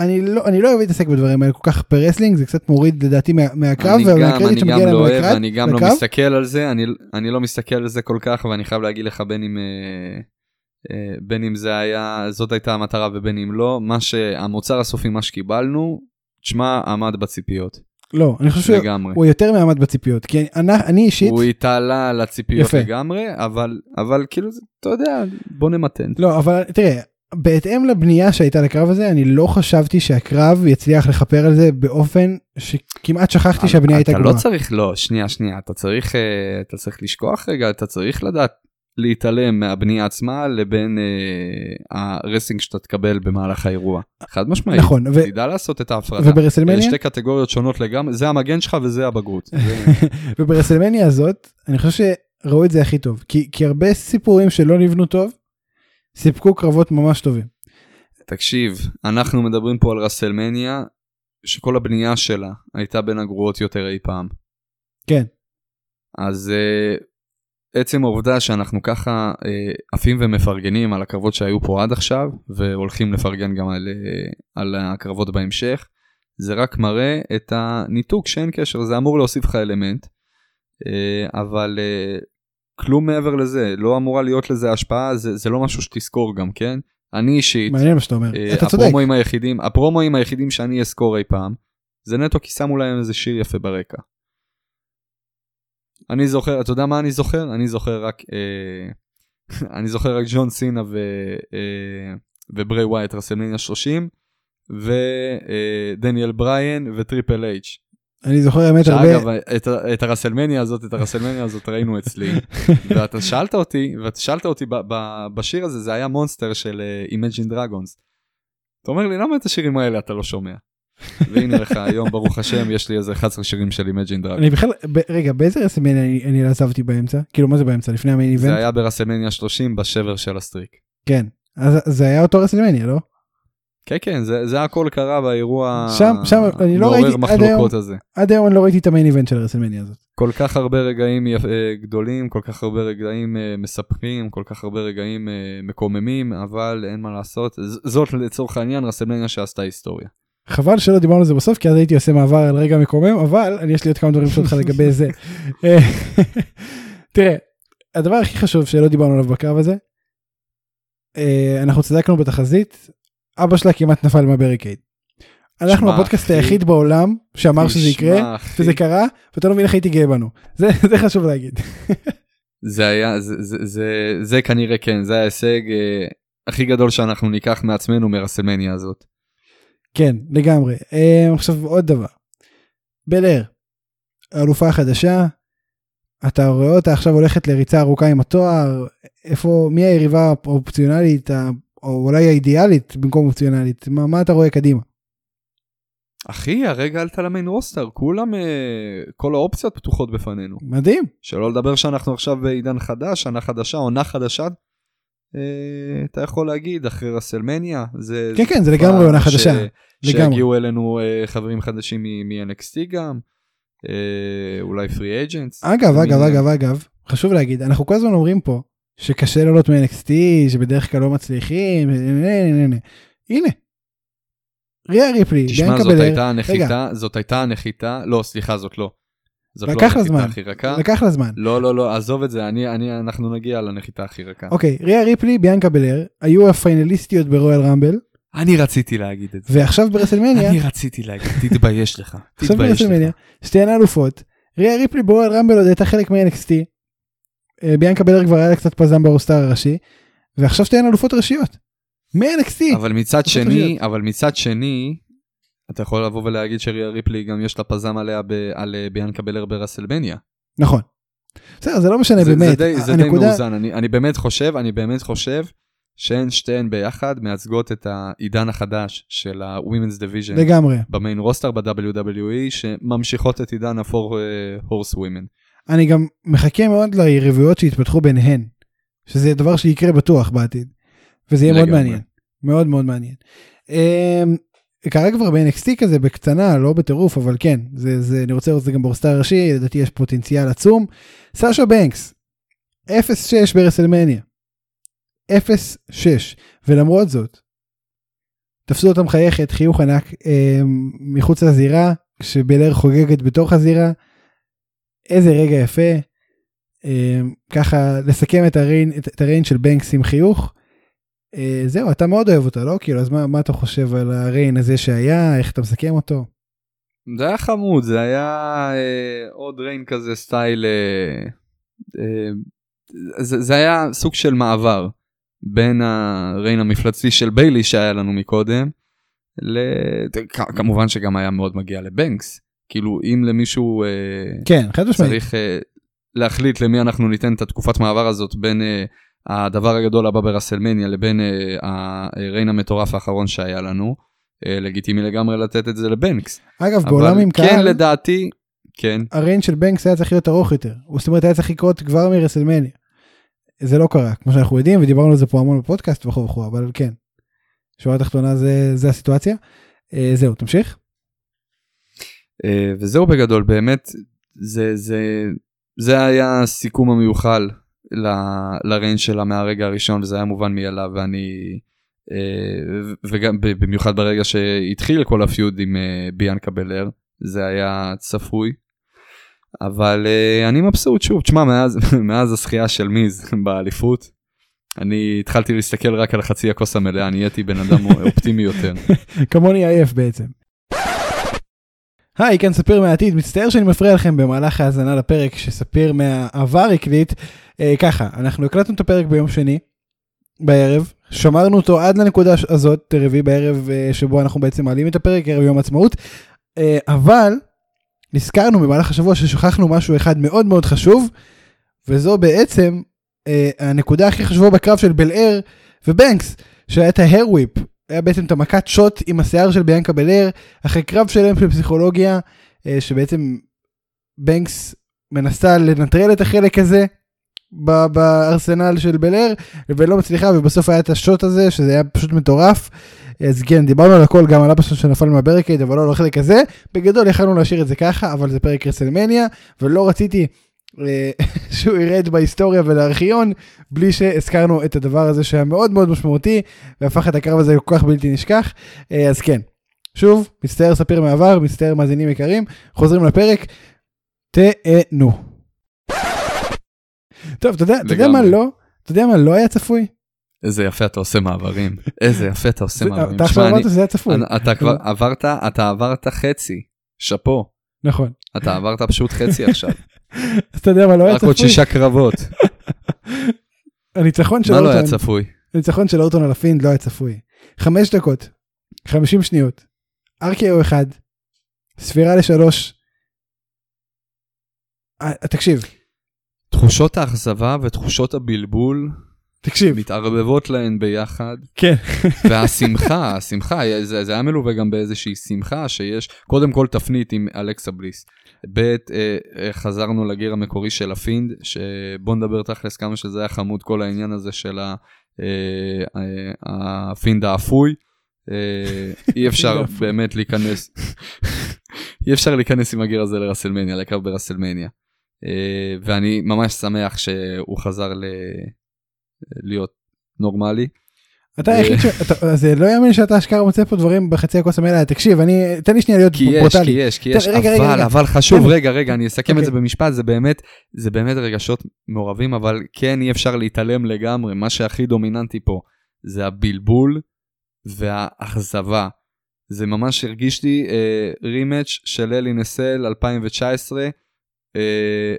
אני לא אני לא אוהב להתעסק בדברים האלה כל כך ב wrestling זה קצת מוריד לדעתי מה, מהקרב אני גם, ומהקרדיט אני שמגיע גם לא אוהב, אני גם לא. מסתכל על זה, אני, אני לא מסתכל על זה כל כך, ואני חייב להגיד לך בין אם, אה, אה, בין אם זה היה, זאת הייתה המטרה ובין אם לא, מה שהמוצר הסופי, מה שקיבלנו, תשמע, עמד בציפיות. לא, אני חושב לגמרי. שהוא יותר מעמד בציפיות, כי אני, אני אישית, הוא התעלה לציפיות יפה. לגמרי, אבל, אבל כאילו, אתה יודע, בוא נמתן. לא, אבל תראה, בהתאם לבנייה שהייתה לקרב הזה, אני לא חשבתי שהקרב יצליח לכפר על זה באופן שכמעט שכחתי שהבנייה הייתה אתה גרועה. לא צריך, לא, שנייה, שנייה, אתה צריך, אה, אתה צריך לשכוח רגע, אתה צריך לדעת להתעלם מהבנייה עצמה לבין אה, הרסינג שאתה תקבל במהלך האירוע. חד משמעית. נכון, ו- תדע לעשות את ההפרדה. וברסלמניה, שתי קטגוריות שונות לגמרי, זה המגן שלך וזה הבגרות. וברסלמניה הזאת, אני חושב שראו את זה הכי טוב, כי, כי הרבה סיפורים שלא נבנו טוב, סיפקו קרבות ממש טובים. תקשיב, אנחנו מדברים פה על רסלמניה, שכל הבנייה שלה הייתה בין הגרועות יותר אי פעם. כן, אז uh, עצם העובדה שאנחנו ככה uh, עפים ומפרגנים על הקרבות שהיו פה עד עכשיו, והולכים לפרגן גם על, uh, על הקרבות בהמשך, זה רק מראה את הניתוק שאין קשר, זה אמור להוסיף לך אלמנט, uh, אבל uh, כלום מעבר לזה, לא אמורה להיות לזה השפעה, זה, זה לא משהו שתזכור גם, כן? אני אישית, מעניין מה שאתה אומר. אה, אתה צודק. הפרומואים היחידים, הפרומואים היחידים שאני אזכור אי פעם, זה נטו כי שמו להם איזה שיר יפה ברקע. אני זוכר, אתה יודע מה אני זוכר? אני זוכר רק, אה, אני זוכר רק ג'ון סינה ו, אה, ובריי ווייט רסלמניה 30, ודניאל בריין וטריפל אייץ'. אני זוכר האמת הרבה, שאגב, את, את הרסלמניה הזאת, את הרסלמניה הזאת ראינו אצלי, ואתה שאלת אותי, ואתה שאלת אותי ב, ב, בשיר הזה, זה היה מונסטר של uh, Imagine Dragons. אתה אומר לי, למה את השירים האלה אתה לא שומע? והנה לך, היום ברוך השם, יש לי איזה 11 שירים של Imagine Dragons. אני בכלל, ב- רגע, באיזה רסלמניה אני, אני עזבתי באמצע? כאילו מה זה באמצע? לפני ה main זה event? היה ברסלמניה 30 בשבירה של ה streak. כן. אז זה היה אותו רסלמניה, לא? כן, כן, זה, זה הכל קרה באירוע שם- שם אני לא ראיתי עד הזה. עד היום אני לא ראיתי את ה main event של הרסלמניה הזאת. כל כך הרבה רגעים אה, גדולים, כל כך הרבה רגעים אה, מספרים, כל כך הרבה רגעים אה, מקוממים, אבל אין מה לעשות. זאת לצורך העניין רסלמניה שעשתה היסטוריה. חבל שלא דיברנו על זה בסוף כי אז הייתי עושה מעבר על רגע מקומם אבל אני יש לי עוד כמה דברים לשאול אותך לגבי זה. אה, תראה הדבר הכי חשוב שלא דיברנו עליו בקרב הזה. אנחנו צדקנו בתחזית אבא שלה כמעט נפל מהבריקייד. אנחנו הפודקאסט היחיד בעולם שאמר שזה יקרה וזה קרה ואתה לא מבין איך הייתי גאה בנו זה זה חשוב להגיד. זה היה, זה, זה, זה, זה כנראה כן, זה ההישג אה, הכי גדול שאנחנו ניקח מעצמנו מרסלמניה הזאת. כן לגמרי אה, עכשיו עוד דבר. בל אר האלופה החדשה אתה רואה אותה עכשיו הולכת לריצה ארוכה עם התואר איפה מי היריבה האופציונלית או אולי האידיאלית במקום אופציונלית מה, מה אתה רואה קדימה. אחי, הרגע עלת למיין רוסטר, כולם, אה, כל האופציות פתוחות בפנינו. מדהים שלא לדבר שאנחנו עכשיו בעידן חדש, שנה חדשה, עונה חדשה. אה, אתה יכול להגיד אחרי רסלמניה, זה... כן, כן, זה לגמרי עונה חדשה. שיגיעו אלינו אה, חברים חדשים מ-NXT גם, אולי free agents. אגב אגב אגב אגב חשוב להגיד אנחנו כל הזמן אומרים פה שקשה לעלות מ-NXT שבדרך כלל לא מצליחים נה, נה, נה. הנה. ריה ריפלי תשמע, ביאנקה, זאת בלר הייתה הנחיתה, זאת הייתה הנחיתה, לא, סליחה, זאת לא. זאת לא הנחיתה זמן. הכי רכה. לקח לה זמן. לא, לא, לא, עזוב את זה, אני, אני, אנחנו נגיע לנחיתה הכי רכה. אוקיי ריה ריפלי ביאנקה בלר היו הפיינליסטיות ברויאל רמבל אני רציתי להגיד את זה. ועכשיו ברסלמניה אני רציתי להגיד, תתבייש לך. עכשיו ברסלמניה. שתיהן אלופות ריה ריפלי ב Royal Rumble עוד הייתה חלק מ-NXT. אה, ביאנקה בלר כבר היה לה קצת פזם ב roster הראשי ועכשיו שתיהן אלופות ראשיות. מ-NXT. אבל מצד שני, ראשיות. אבל מצד שני, אתה יכול לבוא ולהגיד שריה ריפלי גם יש לה פזם עליה ב- על אה, ביאנקה בלר ברסלמניה. נכון. בסדר זה לא משנה זה, באמת. זה די, זה די הנקודה- מאוזן, אני, אני באמת חושב, אני באמת חושב שהן שתיהן ביחד מייצגות את העידן החדש של ה-Women's Division לגמרי. במיין רוסטר ב-WWE שממשיכות את עידן ה-4 horse women. אני גם מחכה מאוד ליריבויות שיתפתחו ביניהן. שזה דבר שיקרה בטוח בעתיד. וזה יהיה מאוד. מעניין. מאוד מאוד מעניין. אמ, קרה כבר ב-NXT כזה בקטנה לא בטירוף אבל כן זה זה אני רוצה לראות את זה גם ברוסטר הראשי לדעתי יש פוטנציאל עצום. סאשה בנקס 0-6 ברסלמניה. 0-6 ולמרות זאת תפסו אותה מחייכת חיוך ענק אמ, מחוץ לזירה כשבלר חוגגת בתוך הזירה. איזה רגע יפה. אמ, ככה לסכם את הריין, את, הריין של בנקס עם חיוך. אה, זהו אתה מאוד אוהב אותה לא כאילו אז מה, מה אתה חושב על הריין הזה שהיה איך אתה מסכם אותו. זה היה חמוד, זה היה אה, עוד ריין כזה סטייל, אה, אה, זה, זה היה סוג של מעבר בין הריין המפלצתי של ביילי שהיה לנו מקודם, ל... כ- כמובן שגם היה מאוד מגיע לבנקס, כאילו אם למישהו אה, כן, חד משמעית. צריך אה, להחליט למי אנחנו ניתן את התקופת מעבר הזאת בין אה, הדבר הגדול הבא ברסלמניה לבין הריין המטורף האחרון שהיה לנו. לגיטימי לגמרי לתת את זה לבנקס. אגב, בעולם עם כן קהל, לדעתי, כן, הריין של בנקס היה צריך להיות ארוך יותר. זאת אומרת, היה צריך לקרות כבר מרסלמניה. זה לא קרה, כמו שאנחנו יודעים, ודיברנו על זה פה המון בפודקאסט וכו' וכו', אבל כן. שורה תחתונה זה, זה הסיטואציה. זהו, תמשיך. אה, וזהו בגדול באמת זה זה זה היה הסיכום המיוחל ל- לריין שלה מהרגע הראשון וזה היה מובן מאליו ואני אה, וגם במיוחד ברגע שהתחיל כל הפיוד עם אה, ביאנקה בלר זה היה צפוי. אבל אני מבסוט שוב תשמע מאז מאז הזכייה של מיז באליפות. אני התחלתי להסתכל רק על חצי הכוס המלאה נהייתי בן אדם אופטימי יותר. כמוני עייף בעצם. היי, כאן ספיר מהעתיד, מצטער שאני מפריע לכם במהלך ההאזנה לפרק שספיר מהעבר הקליט. אה, ככה, אנחנו הקלטנו את הפרק ביום שני בערב, שמרנו אותו עד לנקודה הזאת, רביעי בערב אה, שבו אנחנו בעצם מעלים את הפרק, ערב יום עצמאות, אה, אבל נזכרנו במהלך השבוע ששכחנו משהו אחד מאוד מאוד חשוב, וזו בעצם אה, הנקודה הכי חשובה בקרב של בל אר ובנקס, שהיה את ההר וויפ, היה בעצם את המכת שוט עם השיער של ביאנקה בלר, אחרי קרב שלם של פסיכולוגיה, אה, שבעצם בנקס מנסה לנטרל את החלק הזה בארסנל של בלר, ולא מצליחה, ובסוף היה את השוט הזה, שזה היה פשוט מטורף. אז כן, דיברנו על הכל, גם על אבא שלו שנפל מהברקייד, אבל לא על החלק הזה. בגדול יכלנו להשאיר את זה ככה, אבל זה פרק רסלמניה, ולא רציתי שהוא ירד בהיסטוריה ולארכיון, בלי שהזכרנו את הדבר הזה שהיה מאוד מאוד משמעותי, והפך את הקרב הזה לכל כך בלתי נשכח. אה, אז כן, שוב, מצטער ספיר מהעבר, מצטער מאזינים יקרים, חוזרים לפרק, תהנו. טוב, אתה יודע, אתה יודע מה. לא? אתה יודע מה לא היה צפוי? איזה יפה אתה עושה מעברים איזה יפה אתה עושה מעברים. אתה עכשיו אמרת שזה היה צפוי. אתה כבר עברת אתה עברת חצי שאפו נכון. אתה עברת פשוט חצי עכשיו אתה יודע מה לא היה רק עוד צפוי? שישה קרבות הניצחון של מה לא היה אורטון, צפוי הניצחון של אורטון על הפינד לא היה צפוי. חמש דקות, חמישים שניות, RKO אחד, ספירה לשלוש. אה, תקשיב, תחושות האכזבה ותחושות הבלבול תקשיב, מתערבבות להן ביחד כן, והשמחה השמחה זה, זה היה מלווה גם באיזושהי שמחה שיש קודם כל תפנית עם אלכסה בליס. ב' אה, אה, חזרנו ל gear המקורי של הפינד שבוא נדבר תכלס כמה שזה היה חמוד כל העניין הזה של ה, אה, אה, הפינד האפוי. אה, אי אפשר. באמת להיכנס אי אפשר להיכנס עם ה gear הזה לרסלמניה לקרב ברסלמניה. אה, ואני ממש שמח שהוא חזר ל... להיות נורמלי. אתה היחיד ש... אתה- זה לא יאמן שאתה אשכרה מוצא פה דברים בחצי הכוס המלאה, תקשיב, אני, תן לי שנייה להיות כי יש, כי ברוטלי. יש, כי יש, רגע, אבל, רגע. אבל חשוב. רגע, רגע, אני אסכם את זה אוקיי. במשפט, זה באמת, זה באמת רגשות מעורבים, אבל כן אי אפשר להתעלם לגמרי, מה שהכי דומיננטי פה זה הבלבול והאכזבה. זה ממש הרגיש לי אה, rematch של Hell in a Cell 2019, אה,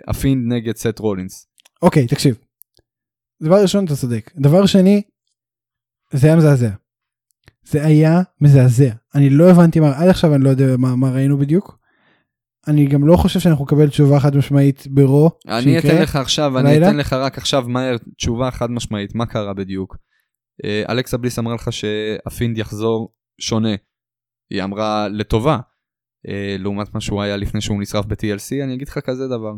הפינד נגד סט רולינס. אוקיי, תקשיב. דבר ראשון, אתה צודק. דבר שני, זה היה מזעזע. זה היה מזעזע. אני לא הבנתי מה, עד עכשיו אני לא יודע מה, מה ראינו בדיוק. אני גם לא חושב שאנחנו נקבל תשובה חד משמעית ברו. אני שיקרה. אתן לך עכשיו, אני? אתן לך רק עכשיו מהר תשובה חד משמעית, מה קרה בדיוק. אה, אלכסה בליס אמרה לך שהפינד יחזור שונה. היא אמרה לטובה, אה, לעומת מה שהוא היה לפני שהוא נשרף ב-TLC, אני אגיד לך כזה דבר.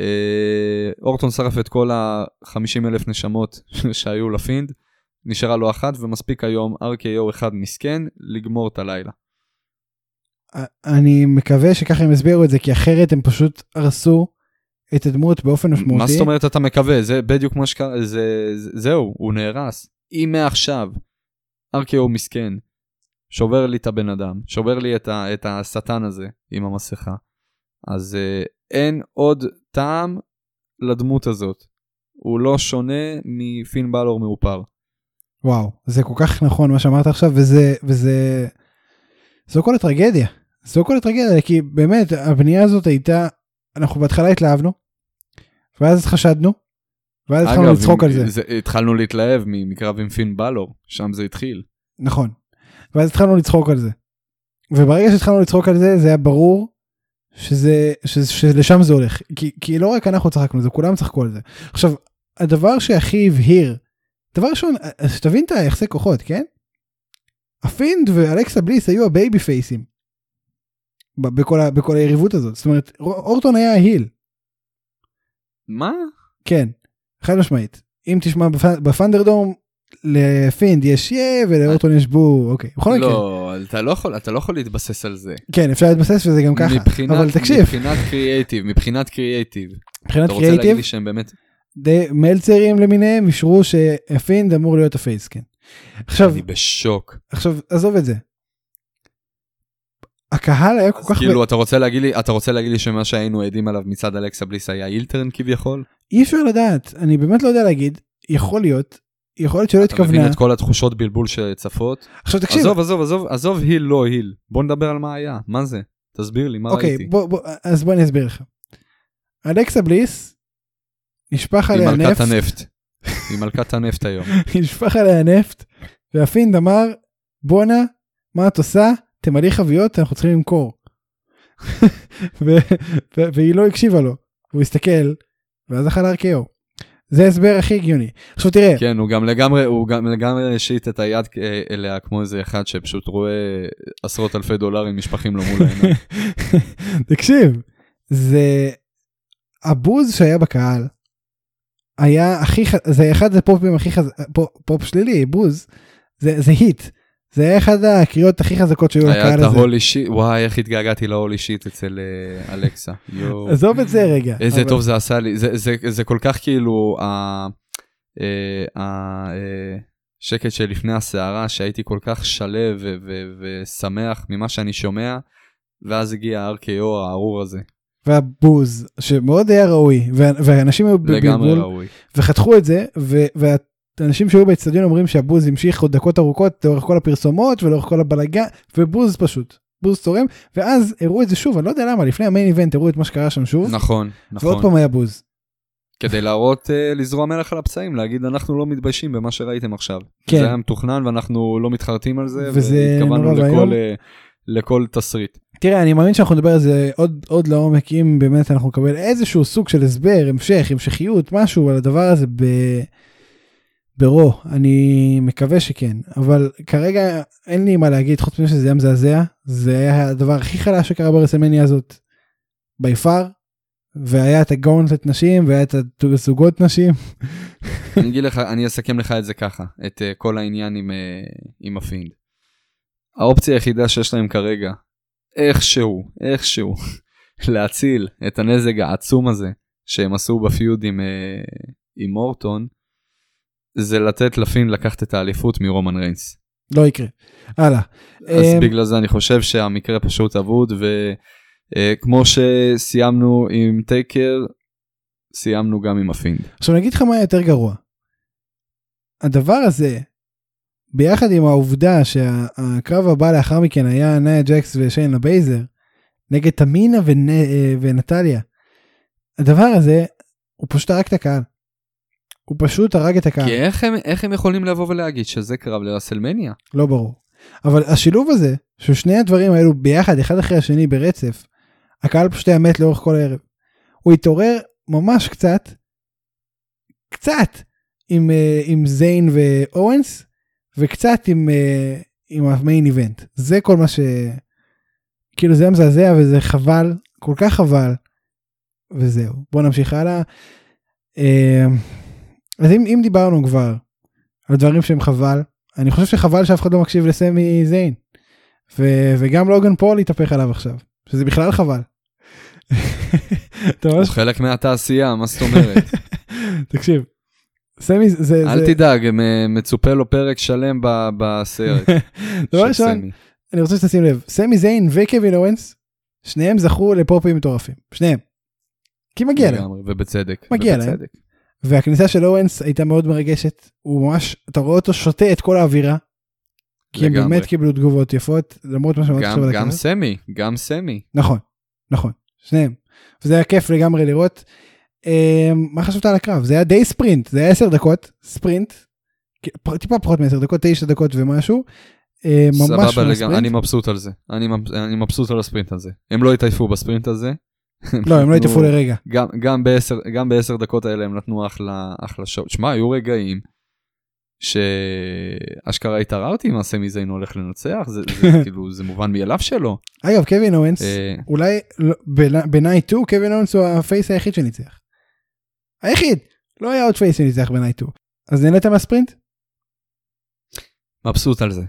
אה, אורטון שרף את כל ה-50 אלף נשמות שהיו לפינד, נשארה לו אחת ומספיק היום RKO אחד מסכן לגמור את הלילה. אני מקווה שככה הם הסבירו את זה, כי אחרת הם פשוט הרסו את הדמות באופן משמעותי. מה זאת אומרת אתה מקווה? זה בדיוק מה שקרה, זה, זה, זהו, הוא נהרס. אם מעכשיו, ארקיו מסכן, שובר לי את הבן אדם, שובר לי את, ה, את השטן הזה עם המסכה, אז אה, אין עוד טעם לדמות הזאת. הוא לא שונה מפין בלור מאופר. וואו, זה כל כך נכון מה שאמרת עכשיו, וזה, וזה, זו כל הטרגדיה. זו כל הטרגדיה כי באמת הבנייה הזאת הייתה אנחנו בהתחלה התלהבנו ואז חשדנו ואז התחלנו אגב, לצחוק עם- על זה התחלנו להתלהב מקרב עם פין בלור, שם זה התחיל. נכון ואז התחלנו לצחוק על זה וברגע שהתחלנו לצחוק על זה זה היה ברור שזה, שזה שלשם זה הולך כי, כי לא רק אנחנו צחקנו זה כולם צחקו על זה עכשיו הדבר שהכי הבהיר דבר ראשון שתבין את היחסי כוחות כן. הפינד ואלכסה בליס היו ה babyfaceים. בכל, ה- בכל היריבות הזאת זאת אומרת אורטון היה ה heel מה? כן חד משמעית אם תשמע בפ- ב ThunderDome לפינד יש yay ולאורטון יש boo אוקיי בכל מקרה לא, אתה לא יכול, אתה לא יכול להתבסס על זה. כן אפשר להתבסס וזה גם ככה מבחינת, אבל תקשיב מבחינת קריאייטיב, מבחינת קריאייטיב. מבחינת אתה רוצה להגיד קריאייטיב לי שהם באמת, די מלצרים למיניהם אישרו שפינד אמור להיות הפייס כן. עכשיו אני בשוק. עכשיו עזוב את זה. הקהל היה כל כך כאילו אתה רוצה להגיד לי, אתה רוצה להגיד לי שמה שהיינו עדים עליו מצד אלכסה בליס היה אילטרן כביכול? אי אפשר לדעת אני באמת לא יודע להגיד יכול להיות יכול להיות שלא אתה מבין התכוונה את כל התחושות בלבול שצפות? עכשיו תקשיב עזוב, עזוב, עזוב, עזוב היל לא היל. בוא נדבר על מה היה, מה זה? תסביר לי, מה אוקיי ראיתי? בוא בוא אז בוא אני אסביר לך. אלכסה בליס נשפך היא עליה מלכת נפט הנפט. היא מלכת הנפט היום. נשפך עליה נפט והפינד אמר בואנה מה את עושה תמלאי חביות אנחנו צריכים למכור. והיא לא הקשיבה לו הוא הסתכל ואז אכל RKO. זה ההסבר הכי הגיוני. עכשיו תראה כן, הוא גם לגמרי, הוא גם לגמרי השית את היד אליה כמו איזה אחד שפשוט רואה עשרות אלפי דולרים נשפכים לו מול העיניים. תקשיב זה הבוז שהיה בקהל היה הכי זה אחד ה popים הכי חזק pop, pop שלילי בוז זה זה heat זה היה אחד הקריאות הכי חזקות שהיו היה לקהל את הזה. ה holy shit, וואי, איך התגעגעתי ל holy shit אצל אה, אלכסה. עזוב את זה רגע איזה טוב זה עשה לי, זה, כל כך כאילו ה- אה, אה, שלפני הסערה שהייתי כל כך ו- ושמח ממה שאני שומע, ואז הגיע ה-RKO הארור הזה, והבוז שמאוד היה ראוי ואנשים היו בבלבול. וחתכו את זה והאנשים שהיו באצטדיון אומרים שהבוז המשיך עוד דקות ארוכות לאורך כל הפרסומות ולאורך כל הבלאגן ובוז פשוט בוז צורם ואז הראו את זה שוב אני לא יודע למה לפני המיין איבנט הראו את מה שקרה שם שוב נכון, ועוד נכון. פעם היה בוז. כדי להראות, אה, לזרוע מלח על הפצעים, להגיד אנחנו לא מתביישים במה שראיתם עכשיו. כן. זה היה מתוכנן ואנחנו לא מתחרטים על זה, וזה נורא לכל, ואיום. אה, לכל תסריט. תראה אני מאמין שאנחנו נדבר על זה עוד עוד לעומק אם באמת אנחנו נקבל איזשהו סוג של הסבר המשך המשכיות משהו על הדבר הזה ב... ברו אני מקווה שכן אבל כרגע אין לי מה להגיד חוץ מזה שזה היה מזעזע זה היה הדבר הכי חלש שקרה ברסלמניה הזאת. pay-per והיה את ה gauntlet נשים והיה את הזוגות נשים אני אגיד לך, אני אסכם לך את זה ככה, את uh, כל העניין עם, uh, עם הפינד. האופציה היחידה שיש להם כרגע, איכשהו, איכשהו, להציל את הנזק העצום הזה שהם עשו ב feud עם, uh, עם אורטון, זה לתת לפינד לקחת את האליפות מרומן ריינס. לא יקרה. הלאה. אז אמ, בגלל זה אני חושב שהמקרה פשוט אבוד, וכמו שסיימנו עם טייקר, סיימנו גם עם הפינד. עכשיו אני אגיד לך מה יותר גרוע. הדבר הזה ביחד עם העובדה שהקרב הבא לאחר מכן היה נאיה ג'קס ושיינה בייזלר נגד תמינה ונ... אה, ונטליה. הדבר הזה הוא פשוט הרג את הקהל. הוא פשוט הרג את הקהל. כי איך הם, איך הם יכולים לבוא ולהגיד שזה קרב לרסלמניה? לא ברור. אבל השילוב הזה של שני הדברים האלו ביחד אחד אחרי השני ברצף הקהל פשוט היה מת לאורך כל הערב. הוא התעורר ממש קצת קצת עם, אה, עם זיין ואורנס וקצת עם, אה, עם המיין איבנט זה כל מה ש... כאילו זה היה מזעזע וזה חבל כל כך חבל וזהו בוא נמשיך הלאה. אה, אז אם, אם דיברנו כבר על דברים שהם חבל אני חושב שחבל שאף אחד לא מקשיב לסמי זיין ו- וגם לוגן פול התהפך עליו עכשיו שזה בכלל חבל. הוא חלק מהתעשייה, מה זאת אומרת? תקשיב. סמי זה זה אל תדאג, מ- מצופה לו פרק שלם ב- בסרט דבר ראשון. אני רוצה שתשים לב סמי זיין וקווין אוונס שניהם זכו לפופים מטורפים שניהם. כי מגיע להם ובצדק. מגיע להם. והכניסה של אורנס הייתה מאוד מרגשת הוא ממש אתה רואה אותו שותה את כל האווירה. כי הם לגמרי. באמת קיבלו תגובות יפות, למרות מה שאמרתי גם, עכשיו על גם הקרב. סמי, גם סמי. נכון, נכון, שניהם. וזה היה כיף לגמרי לראות. אה, מה חשבת על הקרב? זה היה די ספרינט, זה היה 10 דקות, ספרינט, טיפה פחות מ-10 דקות, 9 דקות ומשהו. אה, ממש סבבה לגמרי. אני מבסוט על זה. אני, אני מבסוט על הספרינט הזה. הם לא התעייפו בספרינט הזה. לא, הם לא התעייפו לרגע. גם, גם, בעשר, גם בעשר דקות האלה הם נתנו אחלה, אחלה show. שמע, היו רגעים שאשכרה התערערתי אם הסמי זיין הולך לנצח, זה, זה כאילו, זה מובן מאליו שלא. אגב, קווין אוונס, אה, אולי לא- ב- ב Night 2 קווין אוונס הוא ה face היחיד שניצח. היחיד, לא היה עוד face שניצח ב Night 2. אז נהנית מהספרינט? מבסוט על זה,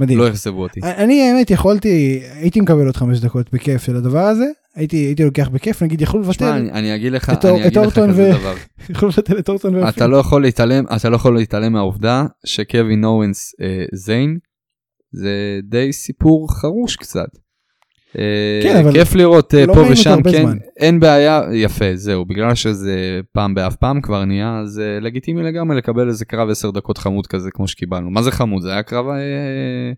מדהים. לא אכזבו אותי. אני האמת יכולתי, הייתי מקבל עוד חמש דקות בכיף של הדבר הזה, הייתי, הייתי לוקח בכיף, נגיד יכלו לבטל, אני, אני אגיד לך, את אני אגיד לך כזה ו- דבר. יכלו לבטל את אורטון אתה ואפילו. לא יכול להתעלם, אתה לא יכול להתעלם מהעובדה שקווין אורנס אה, זיין זה די סיפור חרוש קצת. אה, כן, אבל כיף לראות אה, לא פה ושם, כן, זמן. אין בעיה, יפה, זהו, בגלל שזה פעם באף פעם כבר נהיה, אז אה, לגיטימי לגמרי לקבל איזה קרב 10 דקות חמוד כזה כמו שקיבלנו. מה זה חמוד? זה היה קרב אה,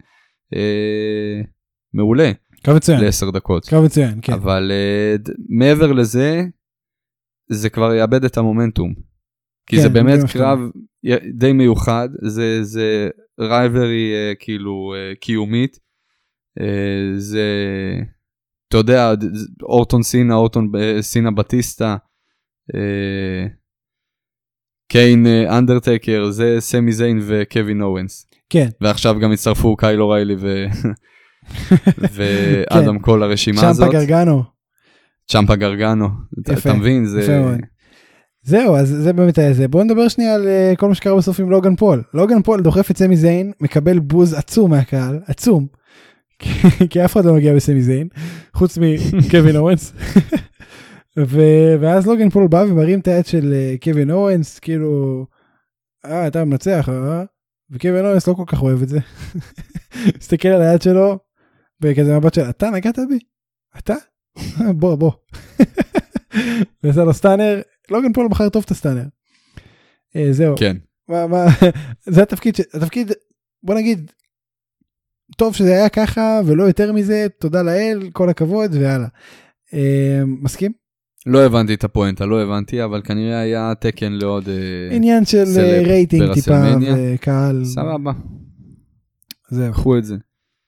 אה, מעולה קרב מצוין, ל-10 דקות. קרב מצוין, כן. אבל אה, ד- מעבר לזה, זה כבר יאבד את המומנטום. כי כן, זה באמת קרב די מיוחד, זה, זה rivalry אה, כאילו אה, קיומית. אה, זה, אתה יודע, אורטון סינה, אורטון סינה בטיסטה, אה, קיין אה, אנדרטקר, זה סמי זיין וקווין אוונס. כן, ועכשיו גם הצטרפו קייל אוריילי ו... ואדם קול לרשימה הזאת. צ'מפה גרגנו. צ'מפה גרגנו, אתה- יפה, אתה מבין? זה... יפה מאוד. זהו, אז זה באמת היה זה. בוא נדבר שנייה על אה, כל מה שקרה בסוף עם לוגן פול. לוגן פול דוחף את סמי זיין, מקבל בוז עצום מהקהל, עצום. כי- אף אחד לא נוגע בסמי זיין, חוץ מקווין אוונס. ו- ואז לוגן פול בא ומרים את היד של אה, קווין אוונס, כאילו, אה, אתה מנצח, אה? וקווין אוונס לא כל כך אוהב את זה. מסתכל על היד שלו, וכזה מבט של, אתה נגעת בי? אתה? "אה, בוא, בוא. ועשה לו Stunner, לוגן פול מכר טוב את ה Stunner. אה, זהו. כן. מה, מה, זה התפקיד, התפקיד, בוא נגיד, טוב שזה היה ככה ולא יותר מזה, תודה לאל, כל הכבוד ויאללה. אה, מסכים? לא הבנתי את הפואנטה, לא הבנתי, אבל כנראה היה תקן לעוד... אה, עניין של רייטינג טיפה. וקהל. סבבה, זהו, קחו את זה.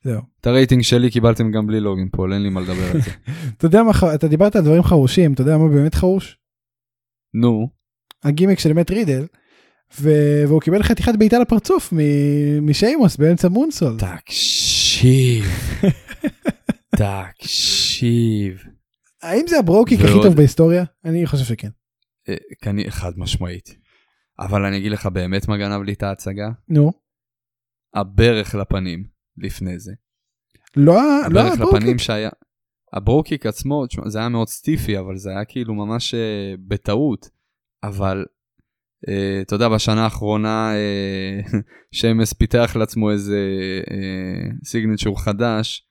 זהו. את הרייטינג שלי קיבלתם גם בלי לוגן פול, אין לי מה לדבר על זה. אתה יודע מה, אתה דיברת על דברים חרושים, אתה יודע מה באמת חרוש? נו, הגימיק של מת רידל, והוא קיבל חתיכת בעיטה לפרצוף משיימוס באמצע moonsault. תקשיב, תקשיב. האם זה ה Brogue Kick הכי טוב בהיסטוריה? אני חושב שכן. אה, חד משמעית. אבל אני אגיד לך באמת מה גנב לי את ההצגה? נו. הברך לפנים לפני זה. לא ה- לא הברך לפנים ה Brogue Kick. שהיה... ה Brogue Kick עצמו, תשמע, זה היה מאוד stiffy, אבל זה היה כאילו ממש אה, בטעות. אבל, אה, אתה יודע, בשנה האחרונה אה, שיימוס פיתח לעצמו איזה אה, signature חדש,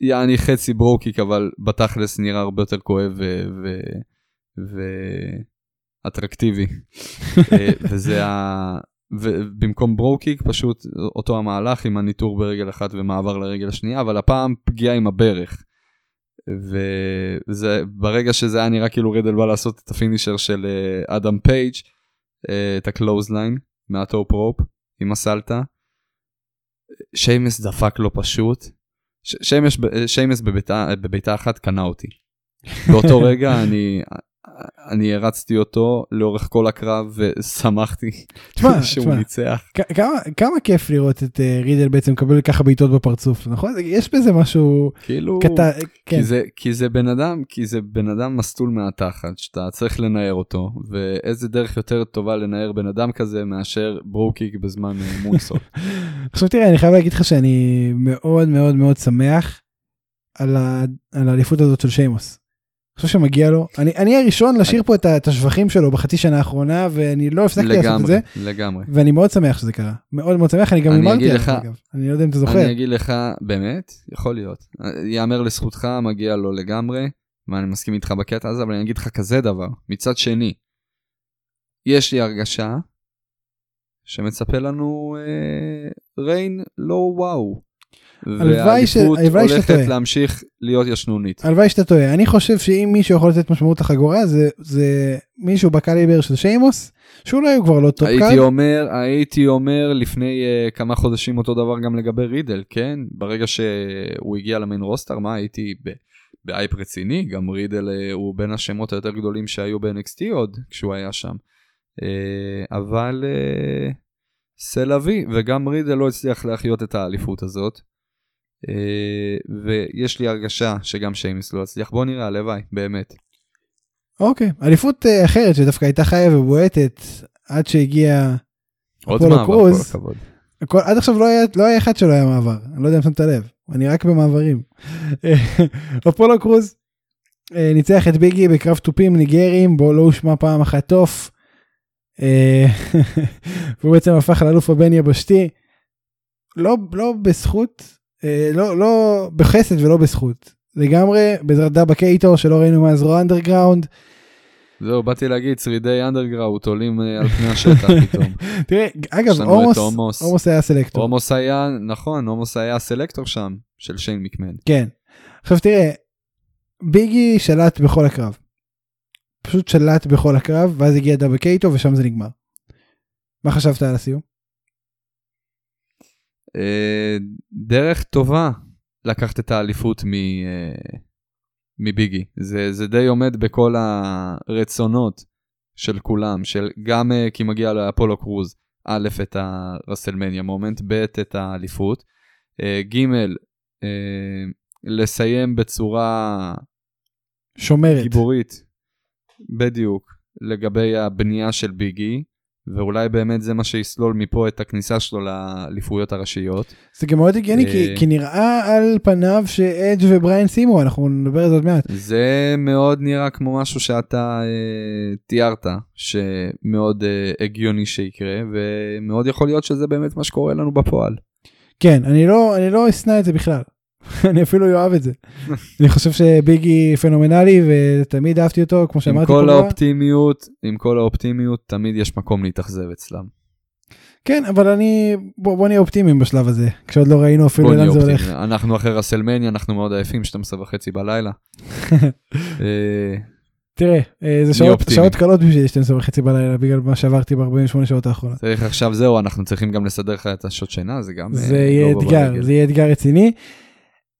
יעני חצי Brogue Kick, אבל בתכלס נראה הרבה יותר כואב ו... ו... ואטרקטיבי. אה, וזה ה... ובמקום Brogue Kick פשוט אותו המהלך עם הניתור ברגל אחת ומעבר לרגל השנייה, אבל הפעם פגיעה עם הברך. וזה ברגע שזה היה נראה כאילו רידל בא לעשות את ה finisher של אה, אדם פייג', אה, את ה clothesline מה top rope עם הסלטה. שיימוס דפק לו פשוט. ש- שיימוס, שיימוס בבעיטה, בבעיטה אחת קנה אותי. באותו רגע אני, אני הרצתי אותו לאורך כל הקרב ושמחתי תשמע, שהוא תשמע, ניצח. כמה, כמה כיף לראות את אה, רידל בעצם מקבל ככה בעיטות בפרצוף, נכון? יש בזה משהו כאילו, קטן, כן. כי זה, כי זה בן אדם, כי זה בן אדם מסטול מהתחת, שאתה צריך לנער אותו, ואיזה דרך יותר טובה לנער בן אדם כזה מאשר ברוקיק בזמן אה, מונסול. עכשיו תראה, אני חייב להגיד לך שאני מאוד מאוד מאוד שמח על האליפות הזאת של שיימוס. אני חושב שמגיע לו, אני, אני הראשון לשיר פה את, את השבחים שלו בחצי שנה האחרונה ואני לא הפסקתי לעשות את לגמרי, זה. לגמרי. ואני מאוד שמח שזה קרה. מאוד מאוד שמח. אני גם עליו לך- אגב. אני לא יודע אם אתה זוכר. אני אגיד לך, באמת, יכול להיות. יאמר לזכותך, מגיע לו לגמרי, ואני מסכים איתך בקטע הזה, אבל אני אגיד לך כזה דבר, מצד שני, יש לי הרגשה שמצפה לנו אה, reign לא וואו. והאליפות הולכת. להמשיך להיות ישנונית. הלוואי שאתה טועה אני חושב שאם מישהו יכול לתת משמעות לחגורה זה זה מישהו בקליבר של שיימוס שאולי הוא כבר לא top high card. אומר, הייתי אומר לפני אה, כמה חודשים אותו דבר גם לגבי רידל, כן? ברגע שהוא הגיע ל main roster, מה הייתי ב- באייפ רציני, גם רידל אה, הוא בין השמות היותר גדולים שהיו ב-NXT עוד כשהוא היה שם. Uh, אבל סלאבי, וגם רידל לא הצליח להחיות את האליפות הזאת. Uh, ויש לי הרגשה שגם שיימיס לא הצליח, בוא נראה, הלוואי, באמת. אוקיי אליפות אה, אחרת שדווקא הייתה חיה ובועטת עד שהגיע אפולו קרוז. הכל, עד עכשיו לא היה, לא היה אחד שלא היה מעבר, אני לא יודע אם שמת לב, אני רק במעברים. אפולו קרוז אה, ניצח את ביגי בקרב תופים ניגריים בו לא הושמע פעם אחת. אה, והוא בעצם הפך לאלוף הבין יבשתי. לא, לא בזכות, אה, לא, לא בחסד ולא בזכות. לגמרי בעזרת דאבה קאטו שלא ראינו מאז Raw Underground. זהו, באתי להגיד, שרידי Underground עולים אה, על פני השטח פתאום. תראה, אגב, אומוס. אומוס היה סלקטור. אומוס היה, נכון, אומוס היה הסלקטור שם, של שיין מקמן. כן. עכשיו תראה, ביגי שלט בכל הקרב. פשוט שלט בכל הקרב, ואז הגיע דאבה קייטו ושם זה נגמר. מה חשבת על הסיום? אה, דרך טובה לקחת את האליפות מ, אה, מביגי. זה, זה די עומד בכל הרצונות של כולם, של גם אה, כי מגיע לאפולו קרוז, א', את הרסלמניה מומנט, ב', את האליפות, ג', לסיים בצורה שומרת. גיבורית, בדיוק, לגבי הבנייה של ביגי, ואולי באמת זה מה שיסלול מפה את הכניסה שלו לאליפויות הראשיות. זה גם מאוד הגיוני כי, אה. כי כי נראה על פניו שאדג' ובריין סיימו, אנחנו נדבר על זה עוד מעט. זה מאוד נראה כמו משהו שאתה אה, תיארת, שמאוד אה, הגיוני שיקרה, ומאוד יכול להיות שזה באמת מה שקורה לנו בפועל. כן, אני לא, אני לא אשנא את זה בכלל. אני אפילו אוהב את זה. אני חושב שביגי פנומנלי ותמיד אהבתי אותו, כמו עם שאמרתי כל פה. האופטימיות, עם כל האופטימיות, תמיד יש מקום להתאכזב אצלם. כן, אבל אני, בוא, בוא נהיה אופטימיים בשלב הזה, כשעוד לא ראינו אפילו לאן זה הולך. אנחנו אחרי רסלמניה, אנחנו מאוד עייפים, 12 וחצי בלילה. אה, תראה, אה, זה שעות. שעות קלות בשביל 12 וחצי בלילה בגלל מה שעברתי ב-48 שעות האחרונות. צריך עכשיו זהו, אנחנו צריכים גם לסדר לך את השעות שינה, זה גם... זה אה, יהיה לא אתגר, ברגל. זה יהיה אתגר רציני.